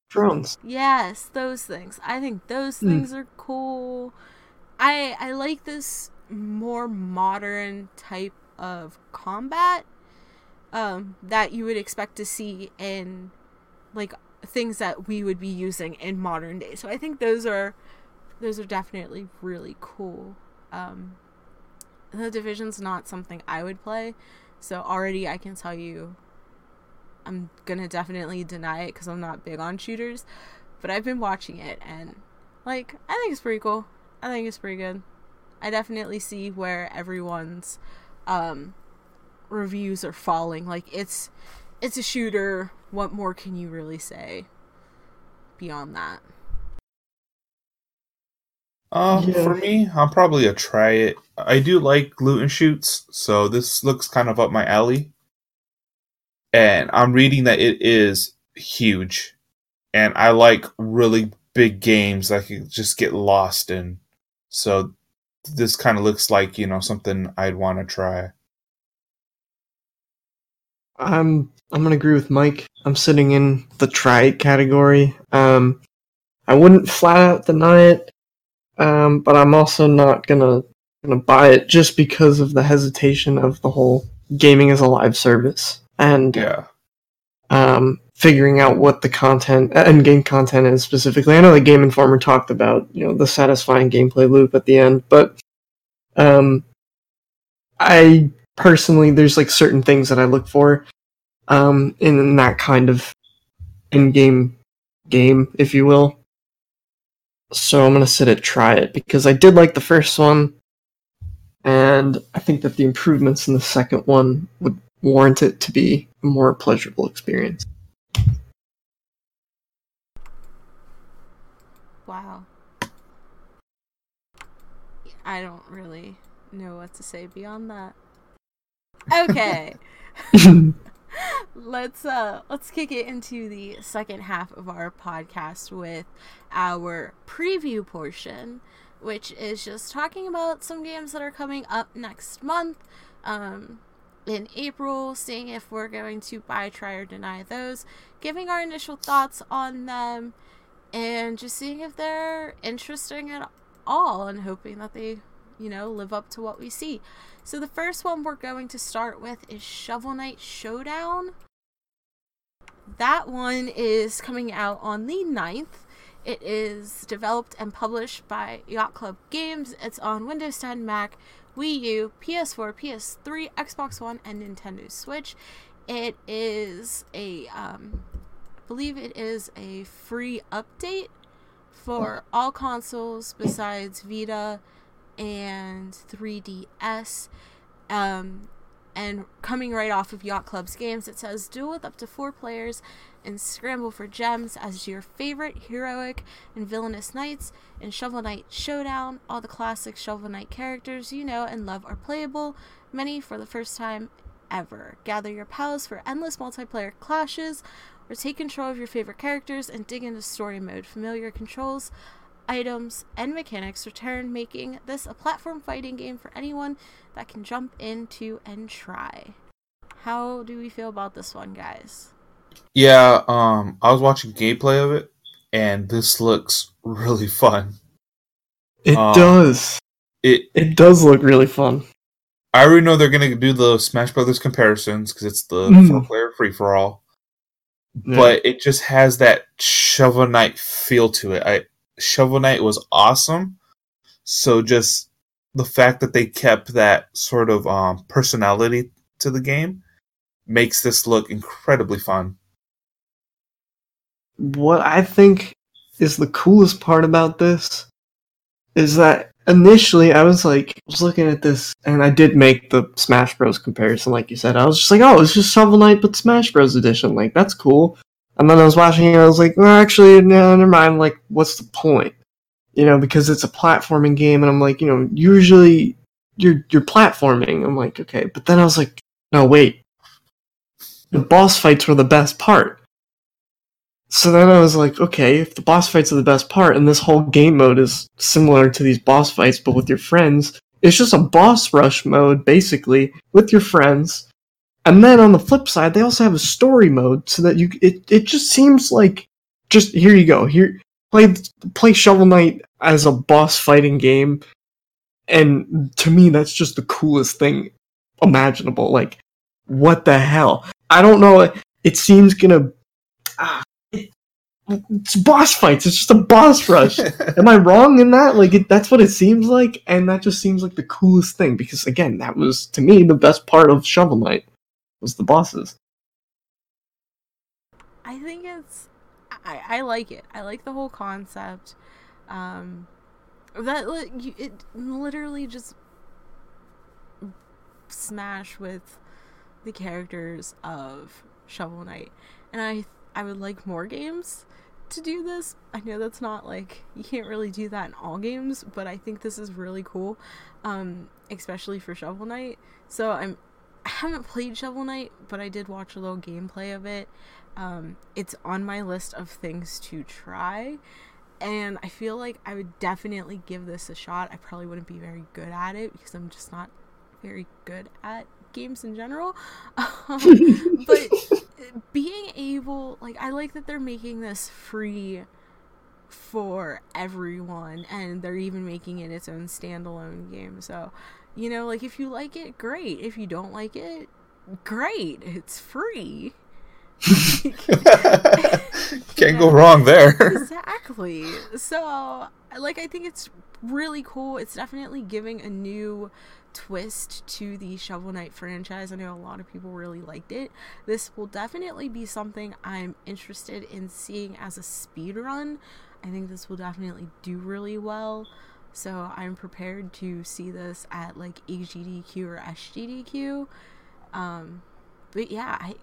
Speaker 2: Drones.
Speaker 1: Yes, those things. I think those mm. things are cool. I I like this more modern type of combat um, that you would expect to see in like things that we would be using in modern day. So I think those are those are definitely really cool. Um, the division's not something I would play, so already I can tell you I'm gonna definitely deny it because I'm not big on shooters. But I've been watching it and like I think it's pretty cool. I think it's pretty good. I definitely see where everyone's um, reviews are falling. Like it's it's a shooter. What more can you really say beyond that?
Speaker 3: Uh, yeah. for me, I'll probably a try it. I do like gluten shoots, so this looks kind of up my alley and I'm reading that it is huge, and I like really big games I can just get lost in. So this kind of looks like you know something I'd want to try.
Speaker 2: I'm I'm gonna agree with Mike. I'm sitting in the try it category. Um, I wouldn't flat out deny it, um, but I'm also not gonna gonna buy it just because of the hesitation of the whole gaming as a live service and
Speaker 3: yeah.
Speaker 2: um, figuring out what the content and game content is specifically. I know the Game Informer talked about you know the satisfying gameplay loop at the end, but um, I personally there's like certain things that I look for um, in that kind of in-game game, if you will. So I'm gonna sit it try it because I did like the first one, and I think that the improvements in the second one would warrant it to be a more pleasurable experience.
Speaker 1: Wow. I don't really know what to say beyond that. Okay. [LAUGHS] let's uh let's kick it into the second half of our podcast with our preview portion, which is just talking about some games that are coming up next month. Um in April, seeing if we're going to buy, try, or deny those, giving our initial thoughts on them, and just seeing if they're interesting at all and hoping that they, you know, live up to what we see. So the first one we're going to start with is Shovel Knight Showdown. That one is coming out on the 9th. It is developed and published by Yacht Club Games. It's on Windows 10, Mac, Wii U, PS4, PS3, Xbox One, and Nintendo Switch. It is a, um, I believe it is a free update for all consoles besides Vita and 3DS. Um, and coming right off of Yacht Club's games, it says duel with up to four players and scramble for gems as your favorite heroic and villainous knights in Shovel Knight Showdown. All the classic Shovel Knight characters you know and love are playable, many for the first time ever. Gather your pals for endless multiplayer clashes or take control of your favorite characters and dig into story mode. Familiar controls, items, and mechanics return, making this a platform fighting game for anyone that can jump into and try. How do we feel about this one, guys?
Speaker 3: Yeah, um, I was watching gameplay of it, and this looks [LAUGHS] really fun.
Speaker 2: It um, does.
Speaker 3: It
Speaker 2: it does look really fun.
Speaker 3: I already know they're gonna do the Smash Brothers comparisons because it's the [LAUGHS] mm. four player free for all yeah. but it just has that Shovel Knight feel to it. I Shovel Knight was awesome, so just the fact that they kept that sort of um, personality to the game makes this look incredibly fun.
Speaker 2: What I think is the coolest part about this is that initially I was like I was looking at this and I did make the Smash Bros comparison like you said. I was just like, oh, it's just Shovel Knight but Smash Bros edition. Like that's cool. And then I was watching it, I was like, well, actually, no, never mind. Like, what's the point? You know, because it's a platforming game, and I'm like, you know, usually you're you're platforming. I'm like, okay, but then I was like, no, wait, the boss fights were the best part. So then I was like, okay, if the boss fights are the best part, and this whole game mode is similar to these boss fights, but with your friends, it's just a boss rush mode, basically, with your friends. And then on the flip side, they also have a story mode so that you, it, it just seems like, just here you go, here, play, play Shovel Knight as a boss fighting game. And to me, that's just the coolest thing imaginable. Like, what the hell? I don't know. It seems gonna, ah, it's boss fights. It's just a boss rush. [LAUGHS] Am I wrong in that? Like, it, that's what it seems like, and that just seems like the coolest thing because, again, that was to me the best part of Shovel Knight was the bosses.
Speaker 1: I think it's, I, I like it. I like the whole concept. Um, that it literally just smash with the characters of Shovel Knight, and I I would like more games to do this. I know that's not like you can't really do that in all games, but I think this is really cool, um, especially for Shovel Knight. So I'm I haven't played Shovel Knight, but I did watch a little gameplay of it. Um, it's on my list of things to try, and I feel like I would definitely give this a shot. I probably wouldn't be very good at it because I'm just not very good at games in general. [LAUGHS] Um, but [LAUGHS] being able, like, I like that they're making this free for everyone, and they're even making it its own standalone game. So, you know, like, if you like it, great. If you don't like it, great. It's free. [LAUGHS]
Speaker 3: Can't go wrong there.
Speaker 1: exactly. So, like, I think it's really cool. It's definitely giving a new twist to the Shovel Knight franchise. I know a lot of people really liked it. This will definitely be something I'm interested in seeing as a speed run. I think this will definitely do really well. So I'm prepared to see this at like AGDQ or SGDQ. Um, but yeah, I,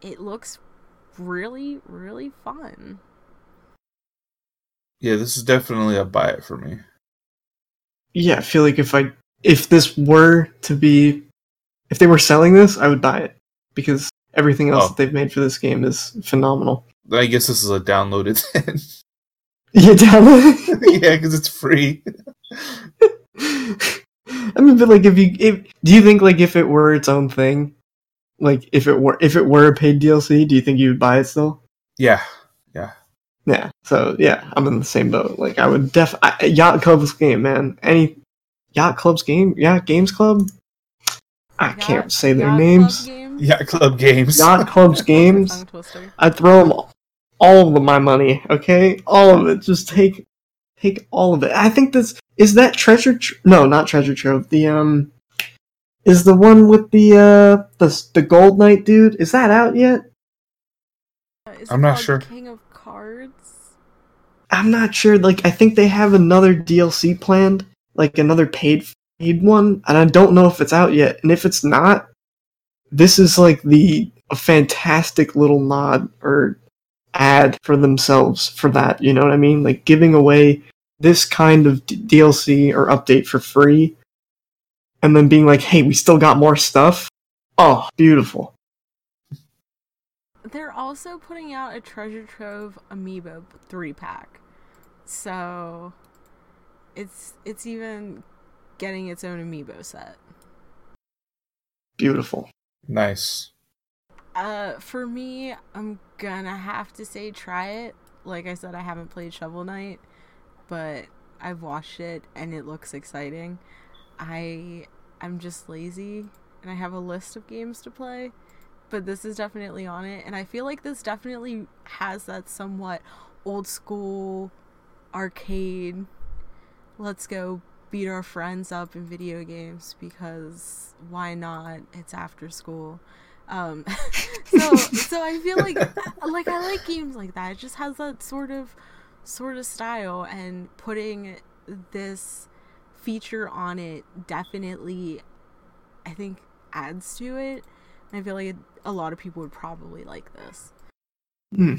Speaker 1: it looks really, really fun.
Speaker 3: Yeah, this is definitely a buy it for me.
Speaker 2: Yeah, I feel like if I if this were to be if they were selling this, I would buy it because everything else oh. that they've made for this game is phenomenal.
Speaker 3: I guess this is a downloaded [LAUGHS] then.
Speaker 2: Yeah, download. [LAUGHS] [LAUGHS]
Speaker 3: yeah, because it's free. [LAUGHS]
Speaker 2: I mean, but like, if you, if do you think like if it were its own thing, like if it were if it were a paid DLC, do you think you would buy it still?
Speaker 3: Yeah, yeah.
Speaker 2: Yeah. So yeah, I'm in the same boat. Like I would def I, Yacht Club's game, man. Any Yacht Club's game, yeah, Games Club. I
Speaker 1: Yacht-
Speaker 2: can't say their
Speaker 1: Yacht Club
Speaker 2: names.
Speaker 1: games?
Speaker 3: Yeah, club games.
Speaker 2: Yacht Club's games. I'd throw them all, all of my money. Okay, all of it. Just take, take all of it. I think this is that treasure. Tr- no, not treasure trove. The um, is the one with the uh, the the gold knight dude. Is that out yet?
Speaker 1: Uh,
Speaker 3: I'm not sure.
Speaker 1: King of Cards.
Speaker 2: I'm not sure. Like, I think they have another DLC planned, like another paid paid one, and I don't know if it's out yet. And if it's not, this is like the a fantastic little nod or ad for themselves for that. You know what I mean? Like giving away this kind of d- DLC or update for free, and then being like, "Hey, we still got more stuff." Oh, beautiful.
Speaker 1: They're also putting out a treasure trove amiibo three pack, so it's it's even getting its own amiibo set.
Speaker 2: Beautiful.
Speaker 3: Nice.
Speaker 1: Uh, for me, I'm gonna have to say try it. Like I said, I haven't played Shovel Knight, but I've watched it and it looks exciting. I I'm just lazy and I have a list of games to play, but this is definitely on it and I feel like this definitely has that somewhat old school arcade let's go beat our friends up in video games because why not? It's after school. Um, [LAUGHS] [LAUGHS] so so I feel like like I like games like that. It just has that sort of sort of style and putting this feature on it definitely I think adds to it. And I feel like a lot of people would probably like this.
Speaker 2: Hmm.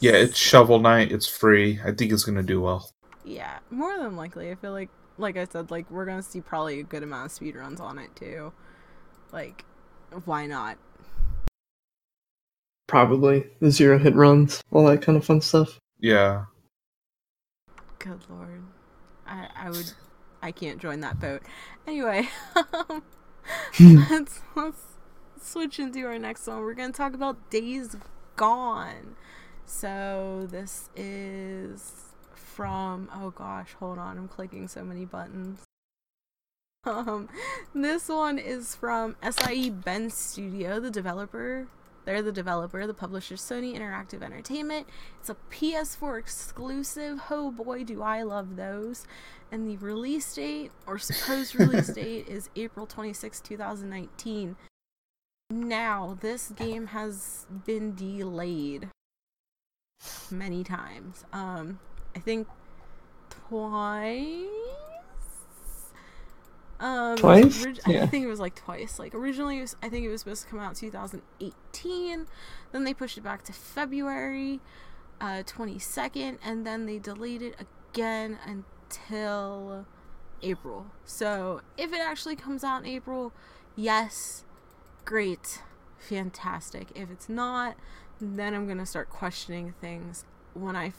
Speaker 3: Yeah, it's Shovel Knight. It's free. I think it's gonna do well.
Speaker 1: Yeah, more than likely. I feel like, like I said, like we're gonna see probably a good amount of speedruns on it too. Like, why not?
Speaker 2: Probably the zero hit runs, all that kind of fun stuff.
Speaker 3: Yeah.
Speaker 1: Good lord, I I would, I can't join that boat. Anyway, um, [LAUGHS] [LAUGHS] let's let's switch into our next one. We're gonna talk about Days Gone. So this is from oh gosh, hold on, I'm clicking so many buttons. [LAUGHS] Um, this one is from SIE Bend Studio, the developer. They're the developer, the publisher Sony Interactive Entertainment. It's a PS4 exclusive. Oh boy, do I love those. And the release date, or supposed release [LAUGHS] date, is April 26, 2019. Now, this game has been delayed many times. Um, I think twice. Um,
Speaker 2: Twice?
Speaker 1: orig- I think it was like twice. Like originally, was, I think it was supposed to come out 2018. Then they pushed it back to February uh, 22nd, and then they delayed it again until April. So if it actually comes out in April, yes, great, fantastic. If it's not, then I'm gonna start questioning things. When I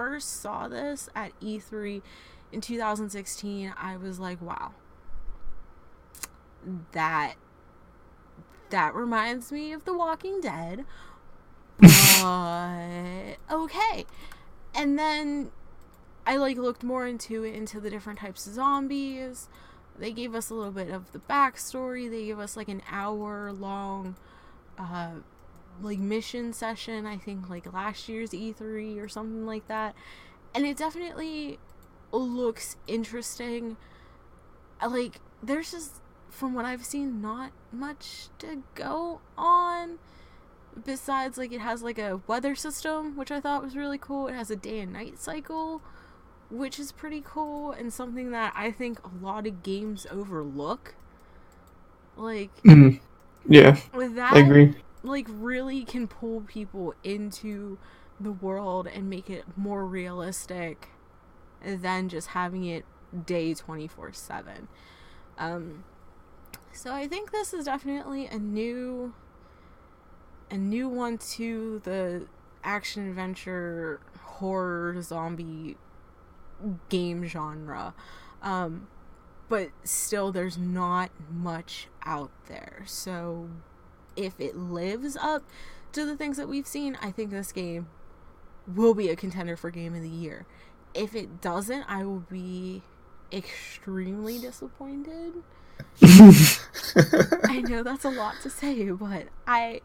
Speaker 1: first saw this at E3 in 2016, I was like, wow, that that reminds me of The Walking Dead. [LAUGHS] But okay. And then I like looked more into it into the different types of zombies. They gave us a little bit of the backstory. They gave us like an hour long uh like mission session, I think like last year's E3 or something like that. And it definitely looks interesting. Like there's just from what I've seen not much to go on besides like it has like a weather system which I thought was really cool. It has a day and night cycle which is pretty cool and something that I think a lot of games overlook. Like
Speaker 2: Mm. Yeah,
Speaker 1: with that
Speaker 2: I agree.
Speaker 1: Like really can pull people into the world and make it more realistic than just having it day 24/7. Um so I think this is definitely a new a new one to the action adventure horror zombie game genre. Um but still there's not much out there. So if it lives up to the things that we've seen, I think this game will be a contender for game of the year. If it doesn't, I will be extremely disappointed. [LAUGHS] I know that's a lot to say, but I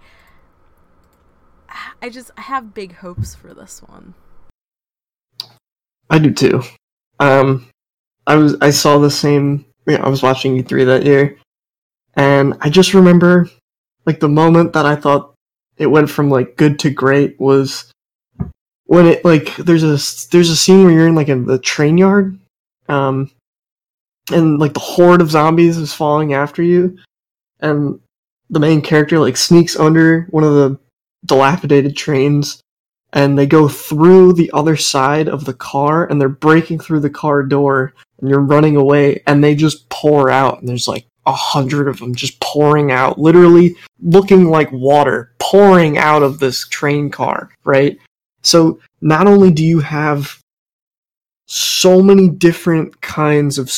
Speaker 1: I just I have big hopes for this one.
Speaker 2: I do too. Um I was I saw the same you know, I was watching E3 that year and I just remember like the moment that I thought it went from like good to great was when it like there's a there's a scene where you're in like in the train yard um and like the horde of zombies is falling after you and the main character like sneaks under one of the dilapidated trains and they go through the other side of the car and they're breaking through the car door and you're running away and they just pour out and there's like a hundred of them just pouring out literally looking like water pouring out of this train car right so not only do you have so many different kinds of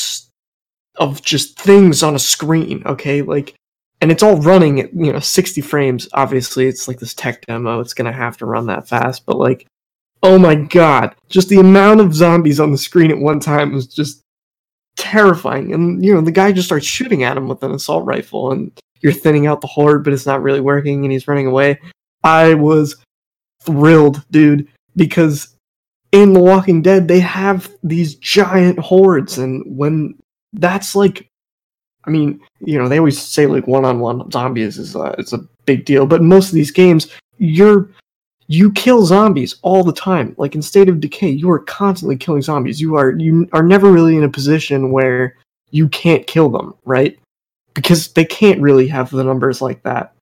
Speaker 2: of just things on a screen, okay? Like and it's all running at, you know, 60 frames. Obviously, it's like this tech demo. It's going to have to run that fast, but like oh my god, just the amount of zombies on the screen at one time was just terrifying. And you know, the guy just starts shooting at him with an assault rifle and you're thinning out the horde, but it's not really working and he's running away. I was thrilled, dude, because in The Walking Dead they have these giant hordes, and when that's like, I mean, you know, they always say like one-on-one zombies is a, is a big deal, but most of these games, you're you kill zombies all the time. Like in State of Decay, you are constantly killing zombies. You are you are never really in a position where you can't kill them, right? Because they can't really have the numbers like that.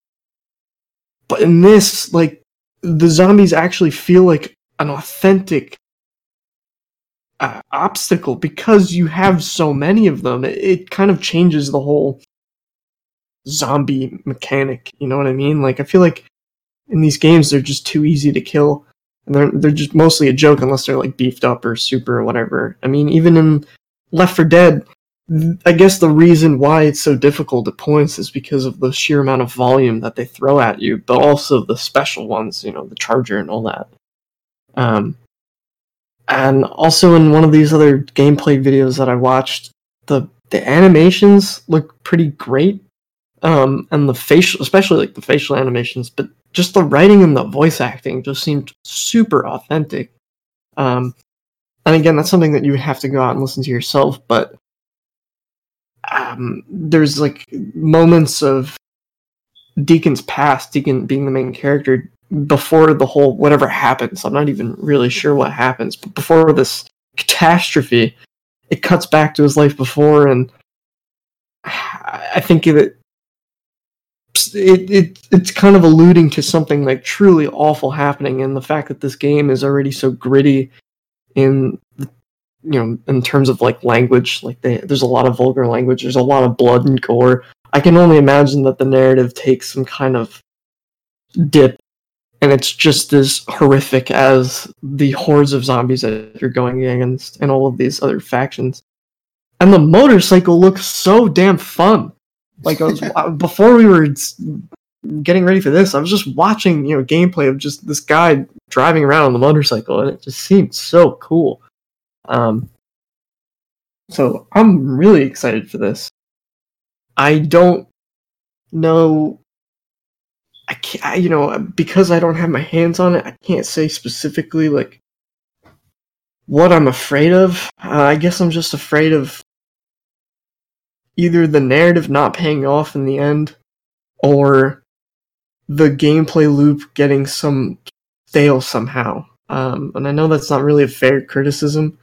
Speaker 2: But in this, like the zombies actually feel like an authentic uh, obstacle because you have so many of them. It, it kind of changes the whole zombie mechanic. You know what I mean? Like I feel like in these games they're just too easy to kill, and they're they're just mostly a joke unless they're like beefed up or super or whatever. I mean, even in Left 4 Dead, I guess the reason why it's so difficult at points is because of the sheer amount of volume that they throw at you, but also the special ones, you know, the charger and all that. Um, and also in one of these other gameplay videos that I watched, the the animations look pretty great, um, and the facial, especially like the facial animations, but just the writing and the voice acting just seemed super authentic. Um, and again, that's something that you have to go out and listen to yourself, but um, there's like moments of Deacon's past, Deacon being the main character, before the whole whatever happens. I'm not even really sure what happens, but before this catastrophe, it cuts back to his life before, and I think it, it it it's kind of alluding to something like truly awful happening, and the fact that this game is already so gritty in you know, in terms of like language, like they, there's a lot of vulgar language, there's a lot of blood and gore. I can only imagine that the narrative takes some kind of dip, and it's just as horrific as the hordes of zombies that you're going against, and all of these other factions. And the motorcycle looks so damn fun. Like I was, before we were getting ready for this, I was just watching, you know, gameplay of just this guy driving around on the motorcycle, and it just seemed so cool. Um, so I'm really excited for this. I don't know. I can't, I, you know, because I don't have my hands on it, I can't say specifically like what I'm afraid of. Uh, I guess I'm just afraid of either the narrative not paying off in the end or the gameplay loop getting some stale somehow. Um, and I know that's not really a fair criticism,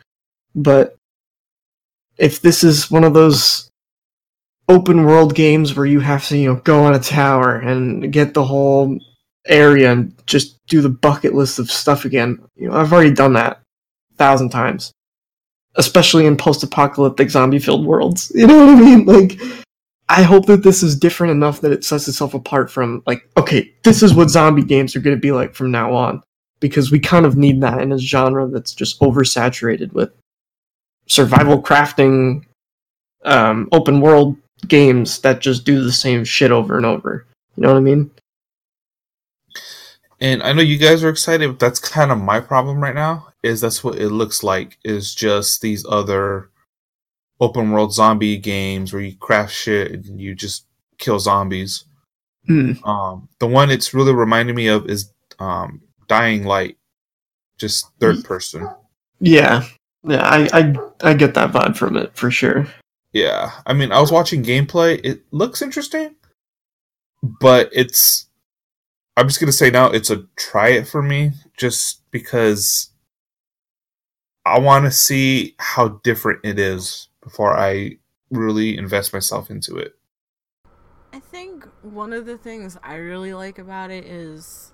Speaker 2: but if this is one of those open world games where you have to, you know, go on a tower and get the whole area and just do the bucket list of stuff again, you know, I've already done that a thousand times. Especially in post apocalyptic zombie filled worlds. [LAUGHS] You know what I mean? Like I hope that this is different enough that it sets itself apart from like, okay, this is what zombie games are gonna be like from now on. Because we kind of need that in a genre that's just oversaturated with survival crafting um, open world games that just do the same shit over and over. You know what I mean?
Speaker 3: And I know you guys are excited, but that's kind of my problem right now. Is that's what it looks like? Is just these other open world zombie games where you craft shit and you just kill zombies.
Speaker 2: Mm.
Speaker 3: Um, the one it's really reminding me of is um, Dying Light, just third person.
Speaker 2: Yeah, yeah, I, I I get that vibe from it for sure.
Speaker 3: Yeah, I mean, I was watching gameplay. It looks interesting, but it's. I'm just gonna say now it's a try it for me, just because I want to see how different it is before I really invest myself into it.
Speaker 1: I think one of the things I really like about it is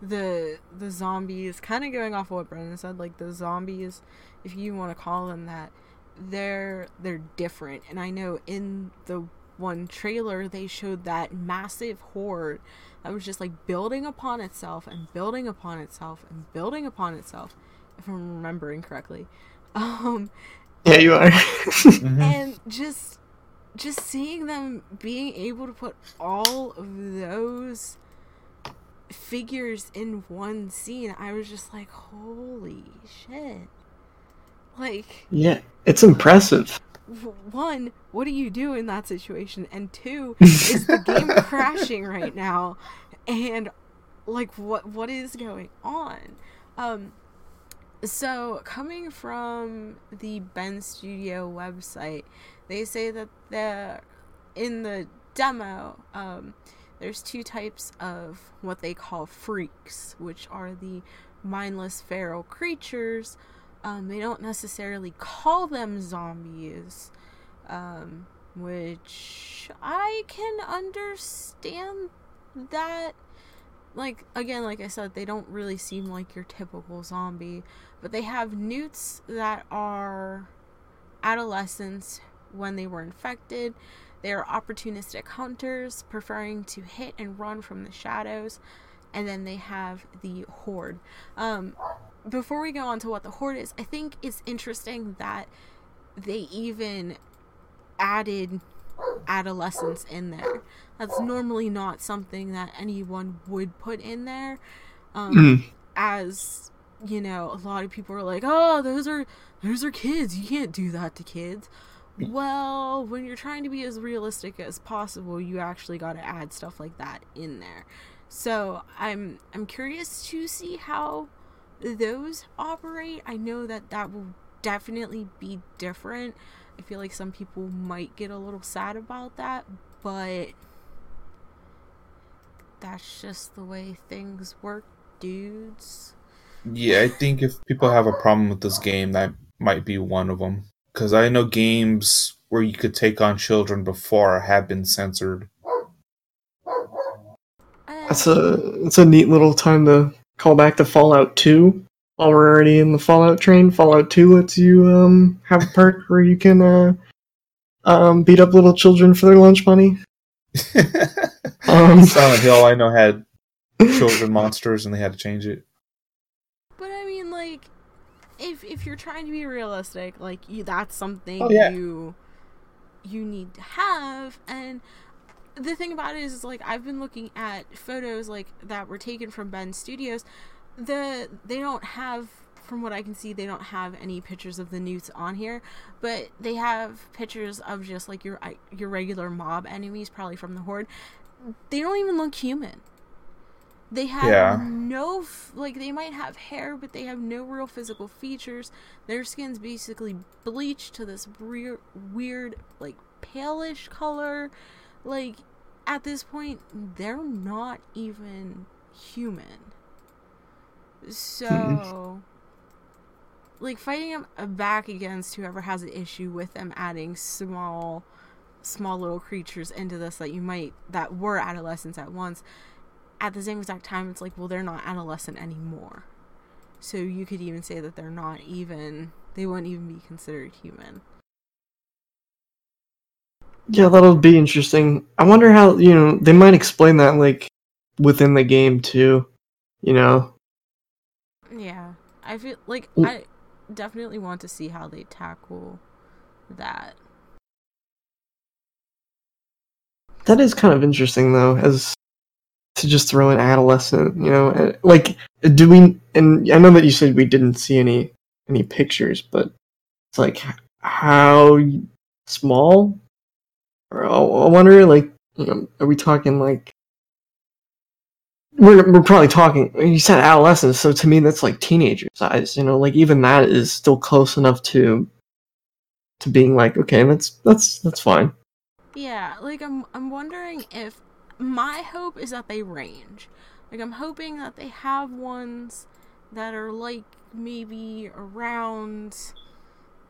Speaker 1: the the zombies kind of going off of what Brennan said like the zombies if you want to call them that they're they're different and I know in the one trailer they showed that massive horde that was just like building upon itself and building upon itself and building upon itself if I'm remembering correctly [LAUGHS] um
Speaker 2: Yeah, you are. [LAUGHS]
Speaker 3: Mm-hmm.
Speaker 1: and just just seeing them being able to put all of those figures in one scene i was just like holy shit like
Speaker 2: yeah, it's impressive. [LAUGHS]
Speaker 1: one what do you do in that situation? And two [LAUGHS] is the game crashing right now? And like what what is going on? Um so coming from the Bend Studio website they say that the in the demo um there's two types of what they call freaks which are the mindless feral creatures um, they don't necessarily call them zombies um, which I can understand that. Like, again, like I said, they don't really seem like your typical zombie, but they have newts that are adolescents when they were infected. They are opportunistic hunters, preferring to hit and run from the shadows. And then they have the horde. Um, before we go on to what the horde is, I think it's interesting that they even added adolescence in there. That's normally not something that anyone would put in there. Um,
Speaker 2: Mm.
Speaker 1: As you know, a lot of people are like, "Oh, those are those are kids. You can't do that to kids." Well, when you're trying to be as realistic as possible, you actually got to add stuff like that in there. So I'm I'm curious to see how those operate. I know that that will definitely be different. I feel like some people might get a little sad about that, but that's just the way things work, dudes.
Speaker 3: Yeah, I think if people have a problem with this game, that might be one of them. Because I know games where you could take on children before have been censored.
Speaker 2: That's a it's a neat little time to call back to Fallout 2. While we're already in the Fallout train, Fallout 2 lets you um have a perk where you can uh um beat up little children for their lunch money. [LAUGHS] Um
Speaker 3: Silent Hill, I know, had [LAUGHS] children monsters and they had to change it.
Speaker 1: But I mean, like, if if you're trying to be realistic, like, you, that's something
Speaker 3: Oh, yeah.
Speaker 1: you you need to have. And the thing about it is, is, like, I've been looking at photos like that were taken from Bend Studios. The they don't have, from what I can see, they don't have any pictures of the newts on here, but they have pictures of just like your your regular mob enemies, probably from the horde. They don't even look human. They have
Speaker 3: Yeah.
Speaker 1: no like they might have hair, but they have no real physical features. Their skin's basically bleached to this weird, weird like palish color. Like at this point, they're not even human. So, mm-hmm. like fighting them back against whoever has an issue with them adding small, small little creatures into this that you might that were adolescents at once at the same exact time it's like well they're not adolescent anymore. So you could even say that they're not even they wouldn't even be considered human
Speaker 2: Yeah, that'll be interesting. I wonder how, you know, they might explain that like within the game too. You know.
Speaker 1: yeah i feel like i definitely want to see how they tackle that
Speaker 2: That is kind of interesting though, as to just throw an adolescent, you know, eh, like do we? And I know that you said we didn't see any any pictures, but it's like how small? Or oh, I wonder, like, you know, are we talking like? We're we're probably talking. You said adolescents, so to me that's like teenager size. You know, like even that is still close enough to to being like, okay, that's that's that's fine.
Speaker 1: Yeah, like I'm I'm wondering if my hope is that they range. Like I'm hoping that they have ones that are like maybe around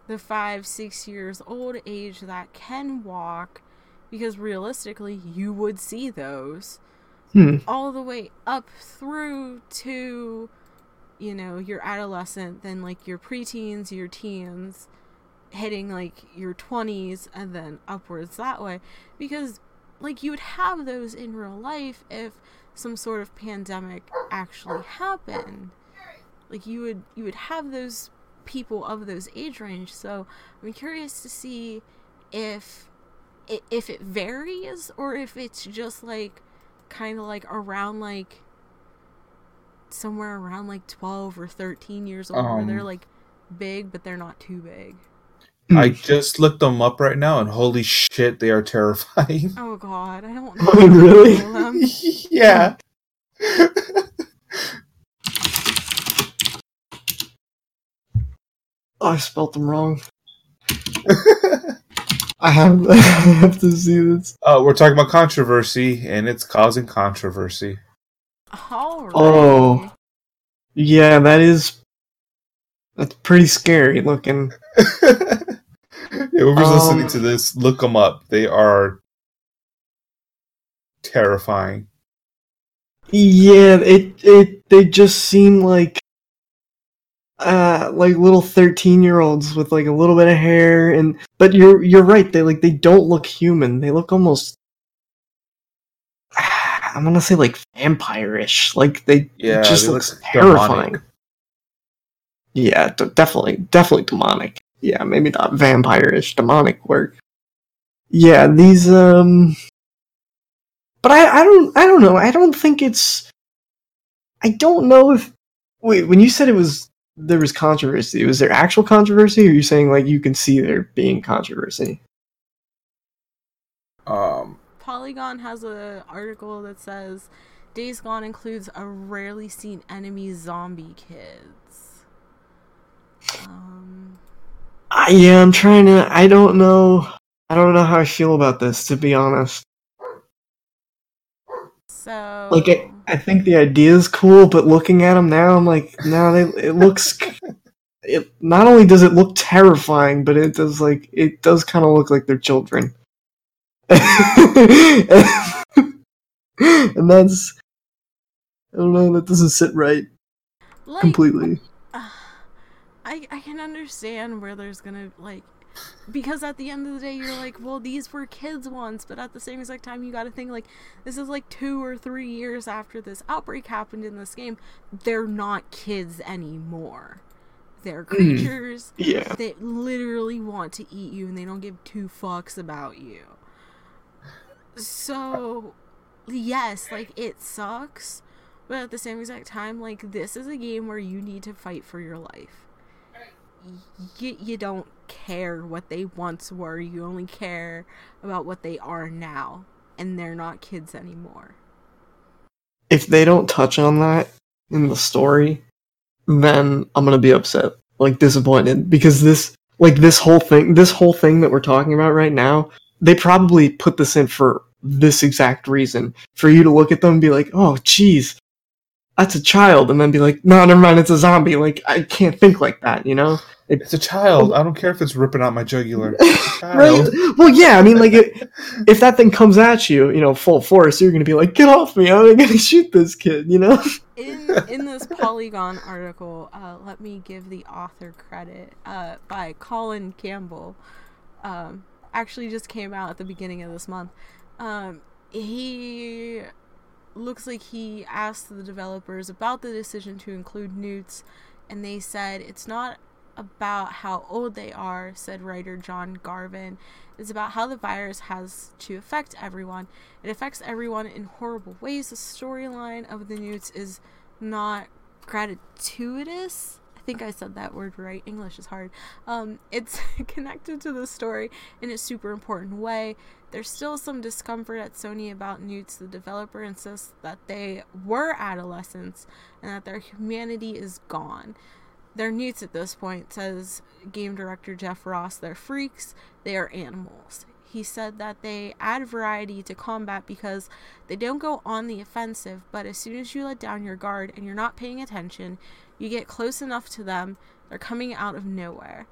Speaker 1: the five, six years old age that can walk, because realistically, you would see those
Speaker 2: hmm.
Speaker 1: all the way up through to, you know, your adolescent, then like your preteens, your teens, hitting like your 20s, and then upwards that way. Because, like, you would have those in real life if some sort of pandemic actually happened like you would you would have those people of those age range so i'm curious to see if if it varies or if it's just like kind of like around like somewhere around like 12 or 13 years old um, where they're um. like big but they're not too big
Speaker 3: I just looked them up right now, and holy shit, they are terrifying. [LAUGHS]
Speaker 1: Oh god, I don't [LAUGHS]
Speaker 2: know. Oh, really? [LAUGHS]
Speaker 3: yeah.
Speaker 2: Oh, I spelt them wrong. I have, [LAUGHS] I have to see this.
Speaker 3: Uh, we're talking about controversy, and it's causing controversy.
Speaker 1: Alright.
Speaker 2: Oh, yeah, that is. That's pretty scary looking. [LAUGHS]
Speaker 3: yeah, whoever's um, listening to this, look them up. They are terrifying.
Speaker 2: Yeah, it it they just seem like uh like little 13 year olds with like a little bit of hair and but you're you're right they like they don't look human. They look almost [SIGHS] i'm gonna say like vampire-ish. Like they yeah, just they looks terrifying. Demonic. yeah d- definitely definitely demonic. Yeah maybe not vampire-ish demonic work. Yeah these um but i i don't i don't know. I don't think it's i don't know if wait when you said it was there was controversy. Was there actual controversy, or are you saying like you can see there being controversy?
Speaker 3: Um,
Speaker 1: Polygon has an article that says Days Gone includes a rarely seen enemy zombie kids. Um,
Speaker 2: I, yeah, I'm trying to. I don't know. I don't know how I feel about this, to be honest.
Speaker 1: So,
Speaker 2: like, I, I think the idea is cool, but looking at them now, I'm like, no, they, it looks. [LAUGHS] It not only does it look terrifying, but it does like it does kind of look like they're children. [LAUGHS] and that's I don't know that doesn't sit right like, completely.
Speaker 1: Uh, I I can understand where there's gonna like because at the end of the day you're like well these were kids once but at the same exact time you got to think like this is like two or three years after this outbreak happened in this game they're not kids anymore they're mm. creatures [LAUGHS]
Speaker 2: yeah.
Speaker 1: that literally want to eat you and they don't give two fucks about you so yes like it sucks but at the same exact time like this is a game where you need to fight for your life you, you don't care what they once were. You only care about what they are now. And they're not kids anymore.
Speaker 2: If they don't touch on that in the story, then I'm gonna be upset. Like disappointed. Because this like this whole thing this whole thing that we're talking about right now, they probably put this in for this exact reason. For you to look at them and be like, oh geez, that's a child, and then be like, no, never mind, it's a zombie. Like I can't think like that, you know?
Speaker 3: It, it's a child. I don't care if it's ripping out my jugular. [LAUGHS]
Speaker 2: right? Well, yeah. I mean, like, it, [LAUGHS] if that thing comes at you, you know, full force, you're gonna be like, "Get off me! I'm gonna [LAUGHS] shoot this kid!" You know.
Speaker 1: In in this Polygon article, uh, let me give the author credit uh, by Colin Campbell. Um, actually, just came out at the beginning of this month. Um, he looks like he asked the developers about the decision to include newts, and they said it's not about how old they are, said writer John Garvin. It's about how the virus has to affect everyone. It affects everyone in horrible ways. The storyline of the newts is not gratuitous. I think I said that word right. English is hard. Um, it's [LAUGHS] connected to the story in a super important way. There's still some discomfort at Sony about Newts. The developer insists that they were adolescents and that their humanity is gone. They're newts at this point, says game director Jeff Ross. They're freaks, they are animals. He said that they add variety to combat because they don't go on the offensive, but as soon as you let down your guard and you're not paying attention, you get close enough to them, they're coming out of nowhere.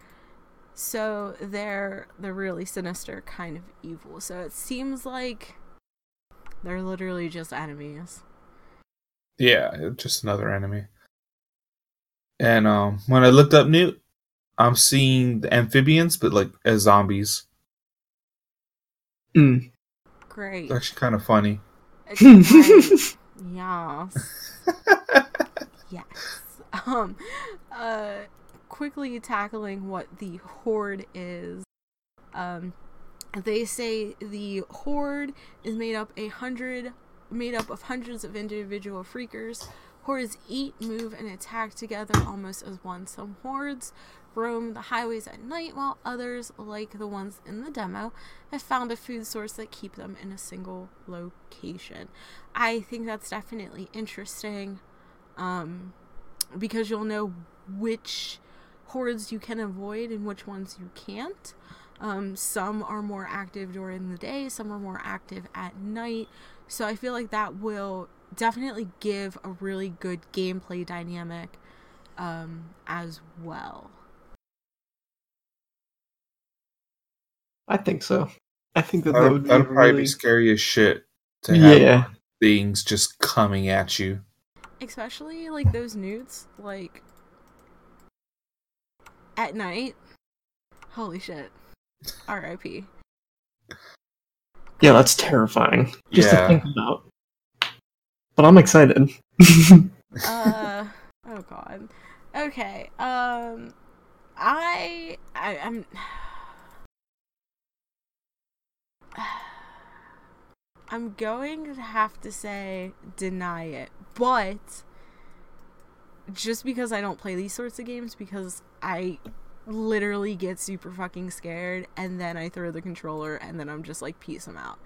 Speaker 1: So they're the really sinister kind of evil. So it seems like they're literally just enemies.
Speaker 3: Yeah, just another enemy. And um, when I looked up Newt, I'm seeing the amphibians, but like as zombies.
Speaker 2: Mm.
Speaker 1: Great.
Speaker 3: It's actually kind of funny.
Speaker 1: yes. [LAUGHS] yes. Um, uh, quickly tackling what the horde is. Um, they say the horde is made up a hundred, made up of hundreds of individual freakers Hordes eat, move, and attack together almost as one. Some hordes roam the highways at night, while others, like the ones in the demo, have found a food source that keep them in a single location. I think that's definitely interesting um, because you'll know which hordes you can avoid and which ones you can't. Um, some are more active during the day, some are more active at night. So I feel like that will definitely give a really good gameplay dynamic um, as well.
Speaker 2: I think so. I think that,
Speaker 3: that
Speaker 2: that would
Speaker 3: that'd
Speaker 2: be
Speaker 3: probably
Speaker 2: really...
Speaker 3: be scary as shit to have
Speaker 2: yeah.
Speaker 3: things just coming at you.
Speaker 1: Especially like those newts, like at night. Holy shit. R.I.P.
Speaker 2: Yeah, that's terrifying. Just
Speaker 3: Yeah.
Speaker 2: to think about. But I'm excited.
Speaker 1: uh oh god. Okay. Um I I I'm [SIGHS] I'm going to have to say deny it. But just because I don't play these sorts of games because I literally get super fucking scared and then I throw the controller and then I'm just like peace I'm out.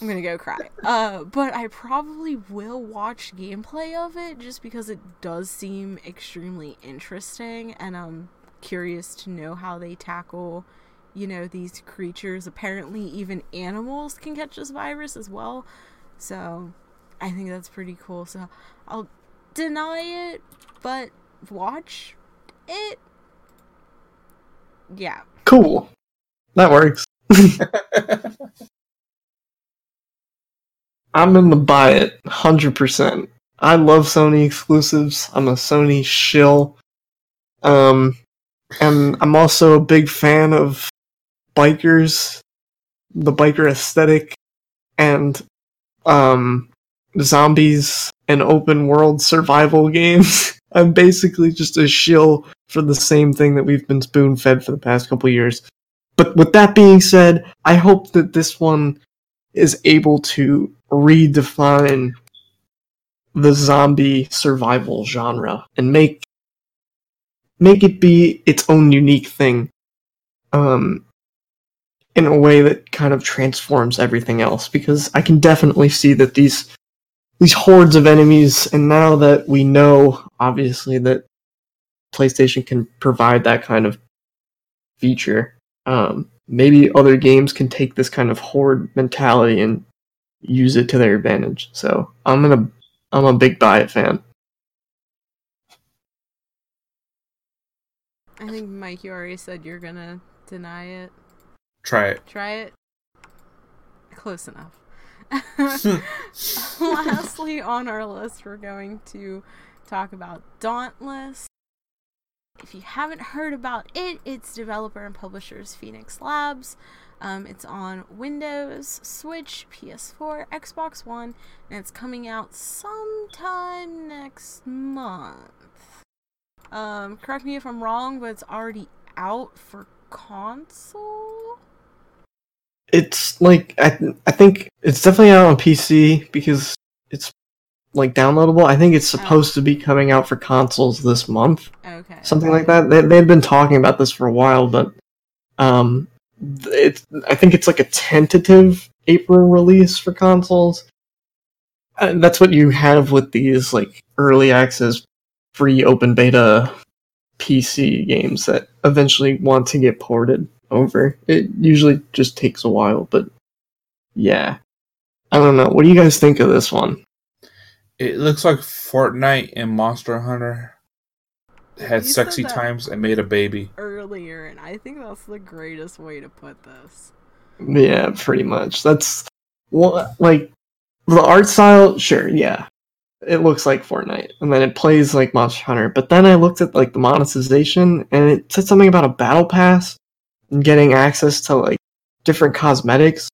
Speaker 1: I'm gonna go cry. Uh, but I probably will watch gameplay of it just because it does seem extremely interesting, and I'm curious to know how they tackle, you know, these creatures. Apparently, even animals can catch this virus as well. So, I think that's pretty cool. So, I'll deny it, but watch it. Yeah.
Speaker 2: cool. That works. [LAUGHS] I'm in the buy it, hundred percent. I love Sony exclusives. I'm a Sony shill. Um, and I'm also a big fan of bikers, the biker aesthetic, and um, zombies and open world survival [LAUGHS] games. I'm basically just a shill for the same thing that we've been spoon fed for the past couple years. But with that being said, I hope that this one is able to redefine the zombie survival genre and make make it be its own unique thing um in a way that kind of transforms everything else. Because I can definitely see that these these hordes of enemies and now that we know obviously that PlayStation can provide that kind of feature um maybe other games can take this kind of horde mentality and use it to their advantage. So I'm gonna I'm a big buy it fan.
Speaker 1: I think Mike, you already said you're gonna deny it.
Speaker 3: Try it.
Speaker 1: Try it. Close enough. [LAUGHS] [LAUGHS] Lastly, on our list, we're going to talk about Dauntless. If you haven't heard about it, it's developer and publishers Phoenix Labs. Um, it's on Windows, Switch, PS4, Xbox One, and it's coming out sometime next month. Um, correct me if I'm wrong, but it's already out for console.
Speaker 2: It's like I I think it's definitely out on PC because it's like downloadable. I think it's
Speaker 1: Oh.
Speaker 2: supposed to be coming out for consoles this month,
Speaker 1: Okay.
Speaker 2: something like that. They they've been talking about this for a while, but um, it's I think it's like a tentative April release for consoles. And that's what you have with these like early access, free open beta PC games that eventually want to get ported over. It usually just takes a while, but yeah. I don't know. What do you guys think of this one?
Speaker 3: It looks like Fortnite and Monster Hunter had
Speaker 1: You
Speaker 3: sexy times and made a baby.
Speaker 1: Earlier, and I think that's the greatest way to put this.
Speaker 2: Yeah, pretty much. That's what like the art style. Sure, yeah, it looks like Fortnite, and then it plays like Monster Hunter. But then I looked at like the monetization, and it said something about a battle pass and getting access to like different cosmetics.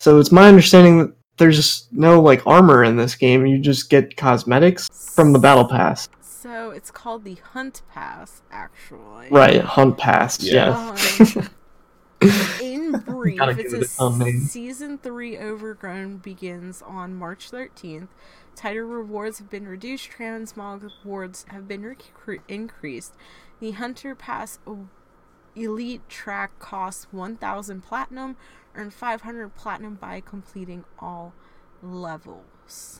Speaker 2: So it's my understanding that there's no like armor in this game. You just get cosmetics from the battle pass.
Speaker 1: So it's called the Hunt Pass, actually.
Speaker 2: Right, hunt pass.
Speaker 3: Yeah.
Speaker 2: Yeah.
Speaker 1: Um, [LAUGHS] in brief,
Speaker 2: Gotta
Speaker 1: it
Speaker 2: give it its
Speaker 1: says season three Overgrown begins on March 13th. Title rewards have been reduced. Transmog rewards have been recru- increased. The Hunter Pass Elite track costs 1,000 platinum. Earn 500 platinum by completing all levels.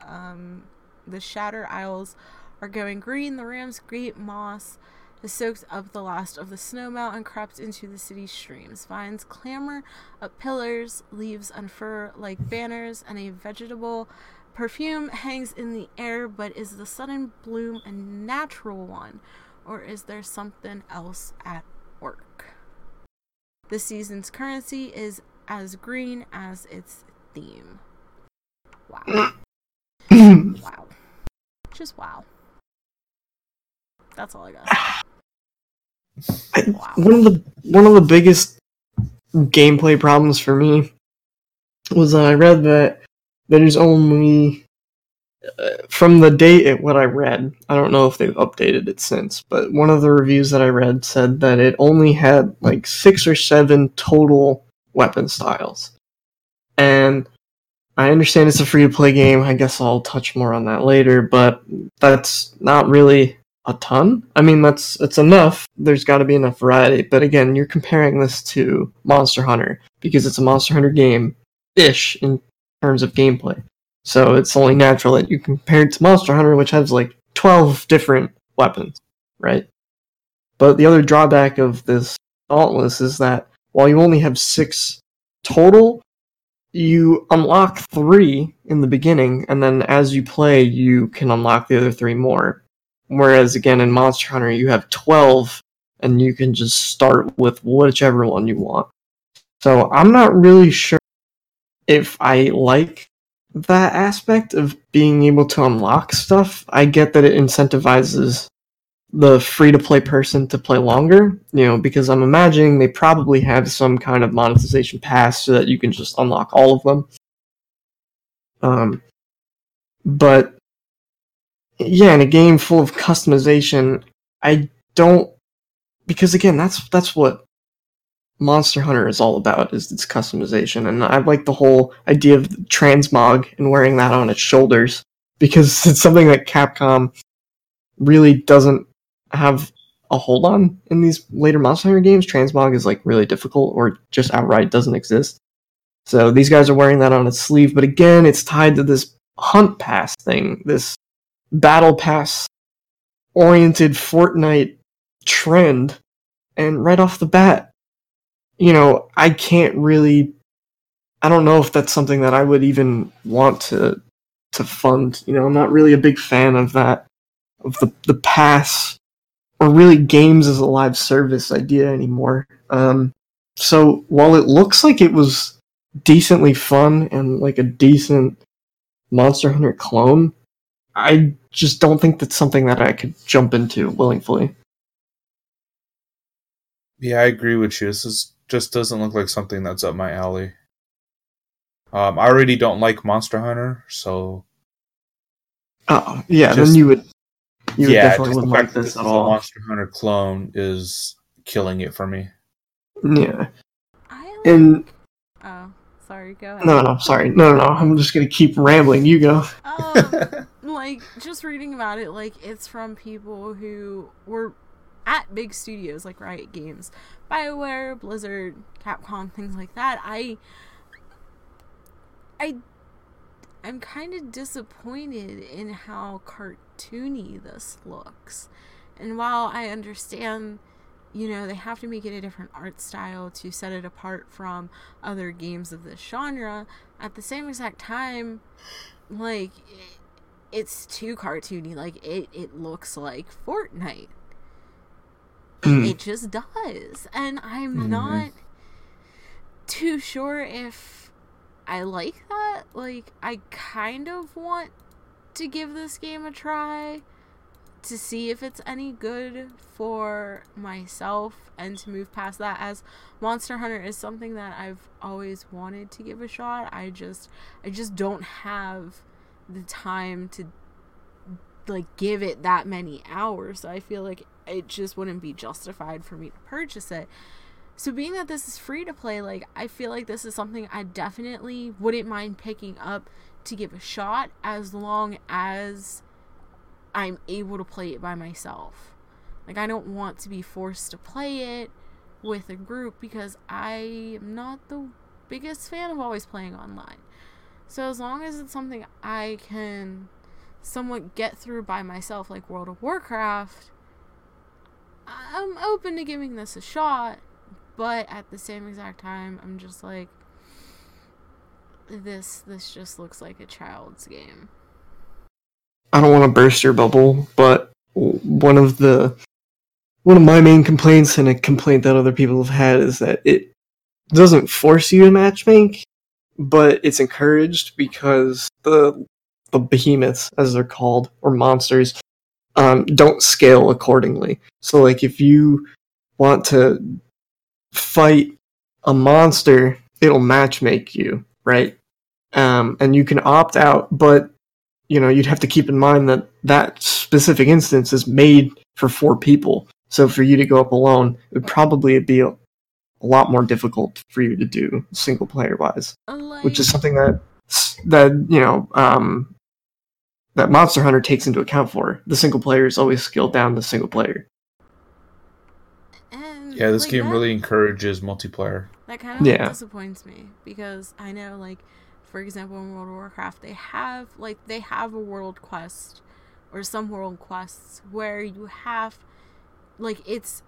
Speaker 1: Um, the Shattered Isles are going green. The Ramsgate Moss has soaked up the last of the snow melt and crept into the city's streams. Vines clamber up pillars, leaves unfurl like banners, and a vegetable perfume hangs in the air. But is the sudden bloom a natural one, or is there something else at work? The season's currency is as green as its theme. Wow. [COUGHS] wow. Just wow. That's all I got. Wow.
Speaker 2: one of the one of the biggest gameplay problems for me was that I read that there's only uh, from the date at what I read. I don't know if they've updated it since, but one of the reviews that I read said that it only had like six or seven total weapon styles, and I understand it's a free to play game. I guess I'll touch more on that later, but that's not really a ton. I mean, that's it's enough. There's got to be enough variety. But again, you're comparing this to Monster Hunter because it's a Monster Hunter game ish in terms of gameplay. So it's only natural that you compare it to Monster Hunter, which has like 12 different weapons, right? But the other drawback of this Dauntless is that while you only have six total, you unlock three in the beginning, and then as you play, you can unlock the other three more. Whereas again in Monster Hunter, you have 12 and you can just start with whichever one you want. So I'm not really sure if I like that aspect of being able to unlock stuff. I get that it incentivizes the free to play person to play longer, you know, because I'm imagining they probably have some kind of monetization pass so that you can just unlock all of them. Um, but yeah, in a game full of customization, I don't because again, that's that's what Monster Hunter is all about is its customization, and I like the whole idea of transmog and wearing that on its shoulders because [LAUGHS] it's something that Capcom really doesn't have a hold on in these later Monster Hunter games. Transmog is like really difficult or just outright doesn't exist. So these guys are wearing that on its sleeve, but again, it's tied to this hunt pass thing, this battle pass oriented Fortnite trend. And right off the bat, you know, I can't really I don't know if that's something that I would even want to to fund. You know, I'm not really a big fan of that of the the pass or really games as a live service idea anymore. Um so while it looks like it was decently fun and like a decent Monster Hunter clone, I just don't think that's something that I could jump into willingly.
Speaker 3: Yeah, I agree with you. This is just doesn't look like something that's up my alley. Um, I already don't like Monster Hunter, so
Speaker 2: Oh, yeah,
Speaker 3: Just-
Speaker 2: then you would You
Speaker 3: yeah, definitely wouldn't like this at all. Monster Hunter clone is killing it for me.
Speaker 2: Yeah.
Speaker 1: I like...
Speaker 2: And
Speaker 1: oh, sorry. Go ahead.
Speaker 2: No, no, sorry. No, no, no. I'm just gonna keep rambling. You go.
Speaker 1: Um, [LAUGHS] like just reading about it, like it's from people who were at big studios like Riot Games, BioWare, Blizzard, Capcom, things like that. I I I'm kind of disappointed in how cartoony this looks. And while I understand, you know, they have to make it a different art style to set it apart from other games of this genre, at the same exact time, like, it's too cartoony. Like, it, it looks like Fortnite. Mm. It just does. And I'm mm-hmm. not too sure if I like that. Like, I kind of want to give this game a try to see if it's any good for myself and to move past that as Monster Hunter is something that I've always wanted to give a shot. I just I just don't have the time to like give it that many hours. So I feel like it just wouldn't be justified for me to purchase it. So being that this is free to play, like I feel like this is something I definitely wouldn't mind picking up to give a shot as long as I'm able to play it by myself. Like I don't want to be forced to play it with a group because I am not the biggest fan of always playing online. So as long as it's something I can somewhat get through by myself like World of Warcraft, I'm open to giving this a shot but at the same exact time i'm just like this this just looks like a child's game.
Speaker 2: I don't want to burst your bubble but one of the one of my main complaints and a complaint that other people have had is that it doesn't force you to matchmake but it's encouraged because the the behemoths as they're called or monsters um, don't scale accordingly so like if you want to fight a monster, it'll matchmake you, right? Um, and you can opt out, but you know you'd have to keep in mind that that specific instance is made for four people. So for you to go up alone, it would probably be a, a lot more difficult for you to do single player wise, like... which is something that that you know um, that Monster Hunter takes into account for. The single player is always scaled down to single player.
Speaker 3: Yeah, this like game that, really encourages multiplayer.
Speaker 1: That kind of yeah. disappoints me because I know, like, for example, in World of Warcraft, they have like they have a world quest or some world quests where you have, like, it's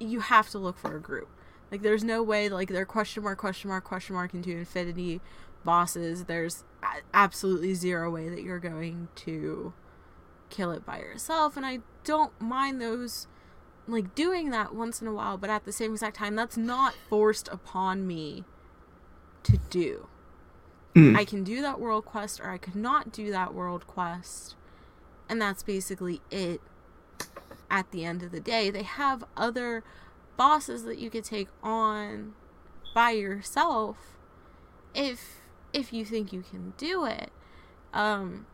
Speaker 1: you have to look for a group. Like, there's no way like they're question mark question mark question mark into infinity bosses. There's absolutely zero way that you're going to kill it by yourself, and I don't mind those like doing that once in a while, but at the same exact time, that's not forced upon me to do. Mm. I can do that world quest or I could not do that world quest. And that's basically it at the end of the day. They have other bosses that you could take on by yourself if if you think you can do it. Um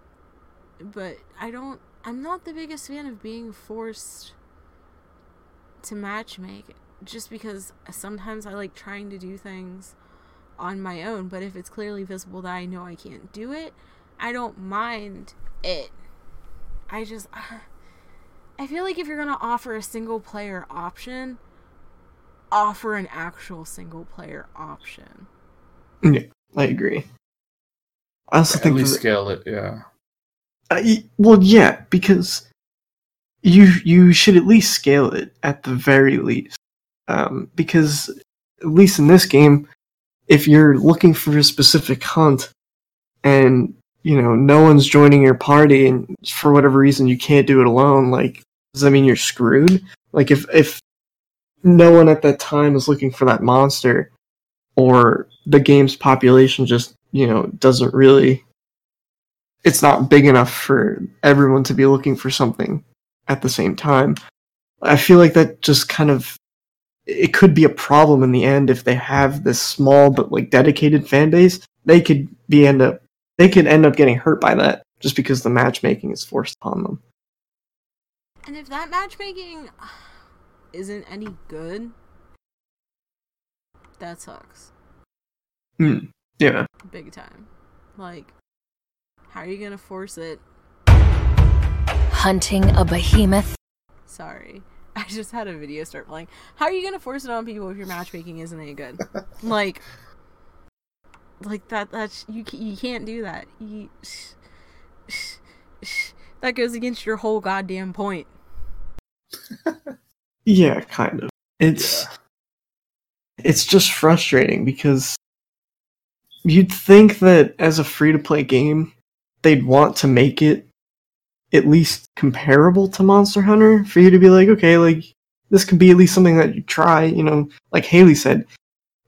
Speaker 1: but I don't I'm not the biggest fan of being forced to matchmake just because sometimes I like trying to do things on my own, but if it's clearly visible that I know I can't do it, I don't mind it. I just [SIGHS] I feel like if you're going to offer a single player option, offer an actual single player option.
Speaker 2: Yeah, I agree. I also
Speaker 3: At
Speaker 2: think
Speaker 3: least scale it, yeah.
Speaker 2: Uh, well, yeah, because you you should at least scale it at the very least, um, because at least in this game, if you're looking for a specific hunt, and you know no one's joining your party, and for whatever reason you can't do it alone, like does that mean you're screwed? Like if if no one at that time is looking for that monster, or the game's population just you know doesn't really it's not big enough for everyone to be looking for something at the same time. I feel like that just kind of it could be a problem in the end if they have this small but like dedicated fan base. They could be end up they could end up getting hurt by that just because the matchmaking is forced upon them.
Speaker 1: And if that matchmaking isn't any good, that sucks.
Speaker 2: Hmm. Yeah.
Speaker 1: Big time. Like, how are you gonna force it?
Speaker 4: Hunting a behemoth.
Speaker 1: Sorry. [LAUGHS] I just had a video start playing. How are you gonna force it on people if your matchmaking isn't any good? [LAUGHS] like, like that. That's you. You can't do that. You, sh that goes against your whole goddamn point. [LAUGHS]
Speaker 2: yeah, kind of. It's yeah. it's just frustrating because you'd think that as a free to play game, they'd want to make it at least comparable to Monster Hunter for you to be like, okay, like this could be at least something that you try. You know, like Haley said,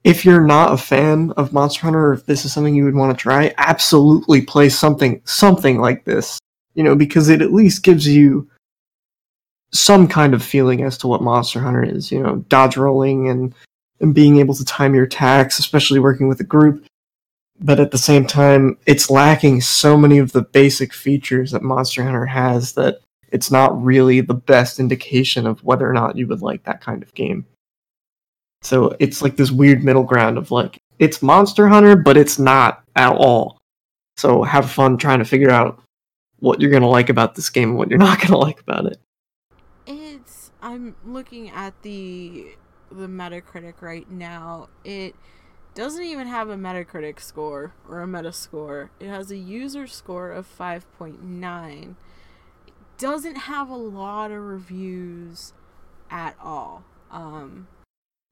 Speaker 2: if you're not a fan of Monster Hunter, or if this is something you would want to try, absolutely play something something like this. You know, because it at least gives you some kind of feeling as to what Monster Hunter is. You know, dodge rolling and and being able to time your attacks, especially working with a group but at the same time, it's lacking so many of the basic features that Monster Hunter has that it's not really the best indication of whether or not you would like that kind of game. So it's like this weird middle ground of like, it's Monster Hunter, but it's not at all. So have fun trying to figure out what you're going to like about this game and what you're [LAUGHS] not going to like about it.
Speaker 1: I'm looking at the the Metacritic right now. It doesn't even have a Metacritic score or a Metascore. It has a user score of 5.9. It doesn't have a lot of reviews at all. Um,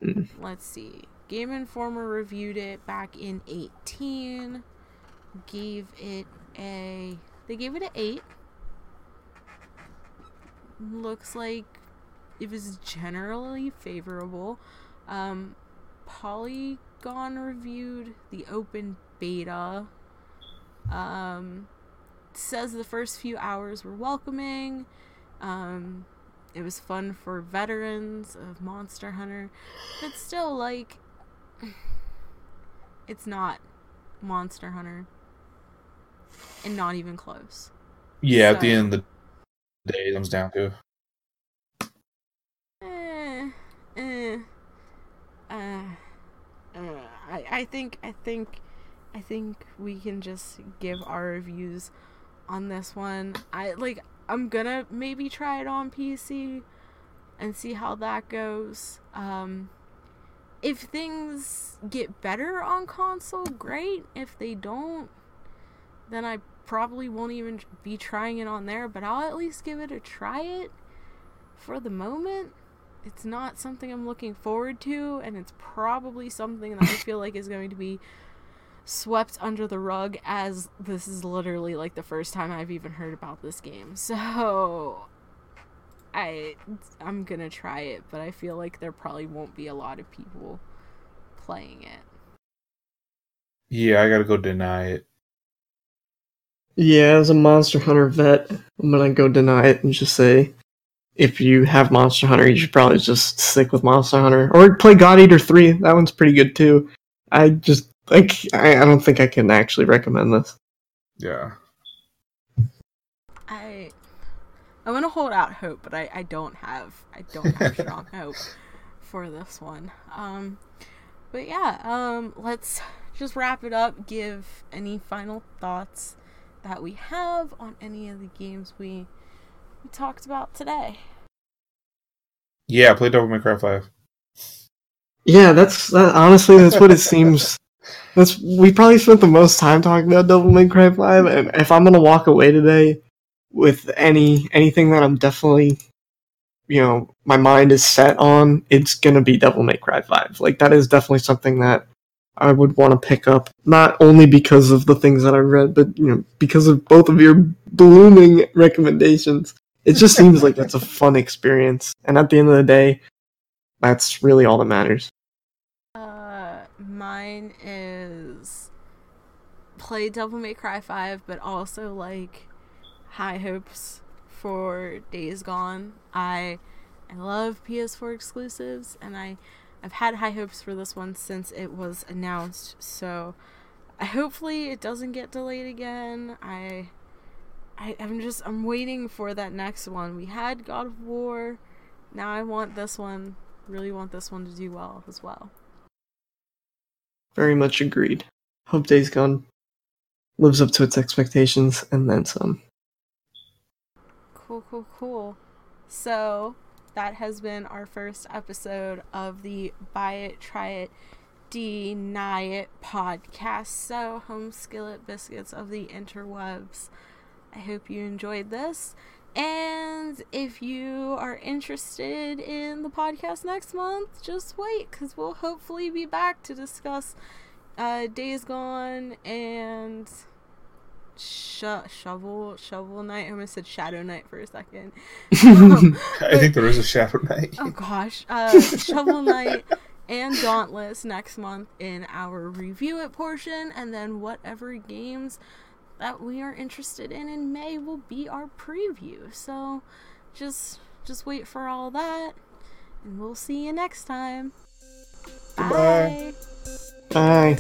Speaker 1: mm. let's see. Game Informer reviewed it back in 18. Gave it a they gave it an 8. Looks like it was generally favorable. Um, Poly Gone reviewed the open beta. Um, says the first few hours were welcoming. Um, it was fun for veterans of Monster Hunter, but still, like, [SIGHS] it's not Monster Hunter, and not even close.
Speaker 3: Yeah, so, at the end of the day, it comes down to.
Speaker 1: Eh, uh, uh, I, I think I think I think we can just give our reviews on this one. I like I'm gonna maybe try it on PC and see how that goes. Um, if things get better on console, great. If they don't, then I probably won't even be trying it on there, but I'll at least give it a try it for the moment it's not something I'm looking forward to, and it's probably something that I feel like is going to be swept under the rug as this is literally like the first time I've even heard about this game. So I I'm going to try it, but I feel like there probably won't be a lot of people playing it.
Speaker 3: Yeah, I got to go deny it.
Speaker 2: Yeah, as a Monster Hunter vet, I'm going to go deny it and just say if you have Monster Hunter, you should probably just stick with Monster Hunter or play God Eater Three. That one's pretty good too. I just like I, I don't think I can actually recommend this.
Speaker 3: Yeah.
Speaker 1: I I want to hold out hope, but I, I don't have I don't have [LAUGHS] strong hope for this one. Um, but yeah, um, let's just wrap it up. Give any final thoughts that we have on any of the games we we talked about today.
Speaker 3: Yeah, I played Devil May Cry Five.
Speaker 2: Yeah, that's that, honestly that's what it seems. [LAUGHS] That's we probably spent the most time talking about Devil May Cry Five, and if I'm gonna walk away today with any anything that I'm definitely, you know, my mind is set on, it's gonna be Devil May Cry Five. Like that is definitely something that I would want to pick up, not only because of the things that I read, but you know, because of both of your blooming recommendations it just seems like that's a fun experience. And at the end of the day, that's really all that matters.
Speaker 1: Uh, mine is play Devil May Cry 5, but also like high hopes for Days Gone. I I love PS4 exclusives and I I've had high hopes for this one since it was announced. So I hopefully it doesn't get delayed again. I I, I'm just I'm waiting for that next one. We had God of War. Now I want this one. Really want this one to do well as well.
Speaker 2: Very much agreed. Hope Days Gone lives up to its expectations and then some.
Speaker 1: Cool, cool, cool. So that has been our first episode of the Buy It, Try It, Deny It podcast. So, home skillet biscuits of the interwebs. I hope you enjoyed this. And if you are interested in the podcast next month, just wait because we'll hopefully be back to discuss uh, Days Gone and Sho- shovel shovel knight. I almost said shadow knight for a second. [LAUGHS]
Speaker 3: Um, I think there is a shadow knight.
Speaker 1: oh gosh, uh, [LAUGHS] shovel knight and dauntless next month in our review it portion, and then whatever games that we are interested in in May will be our preview. So just just wait for all that and we'll see you next time.
Speaker 3: Bye. Bye.
Speaker 2: Bye.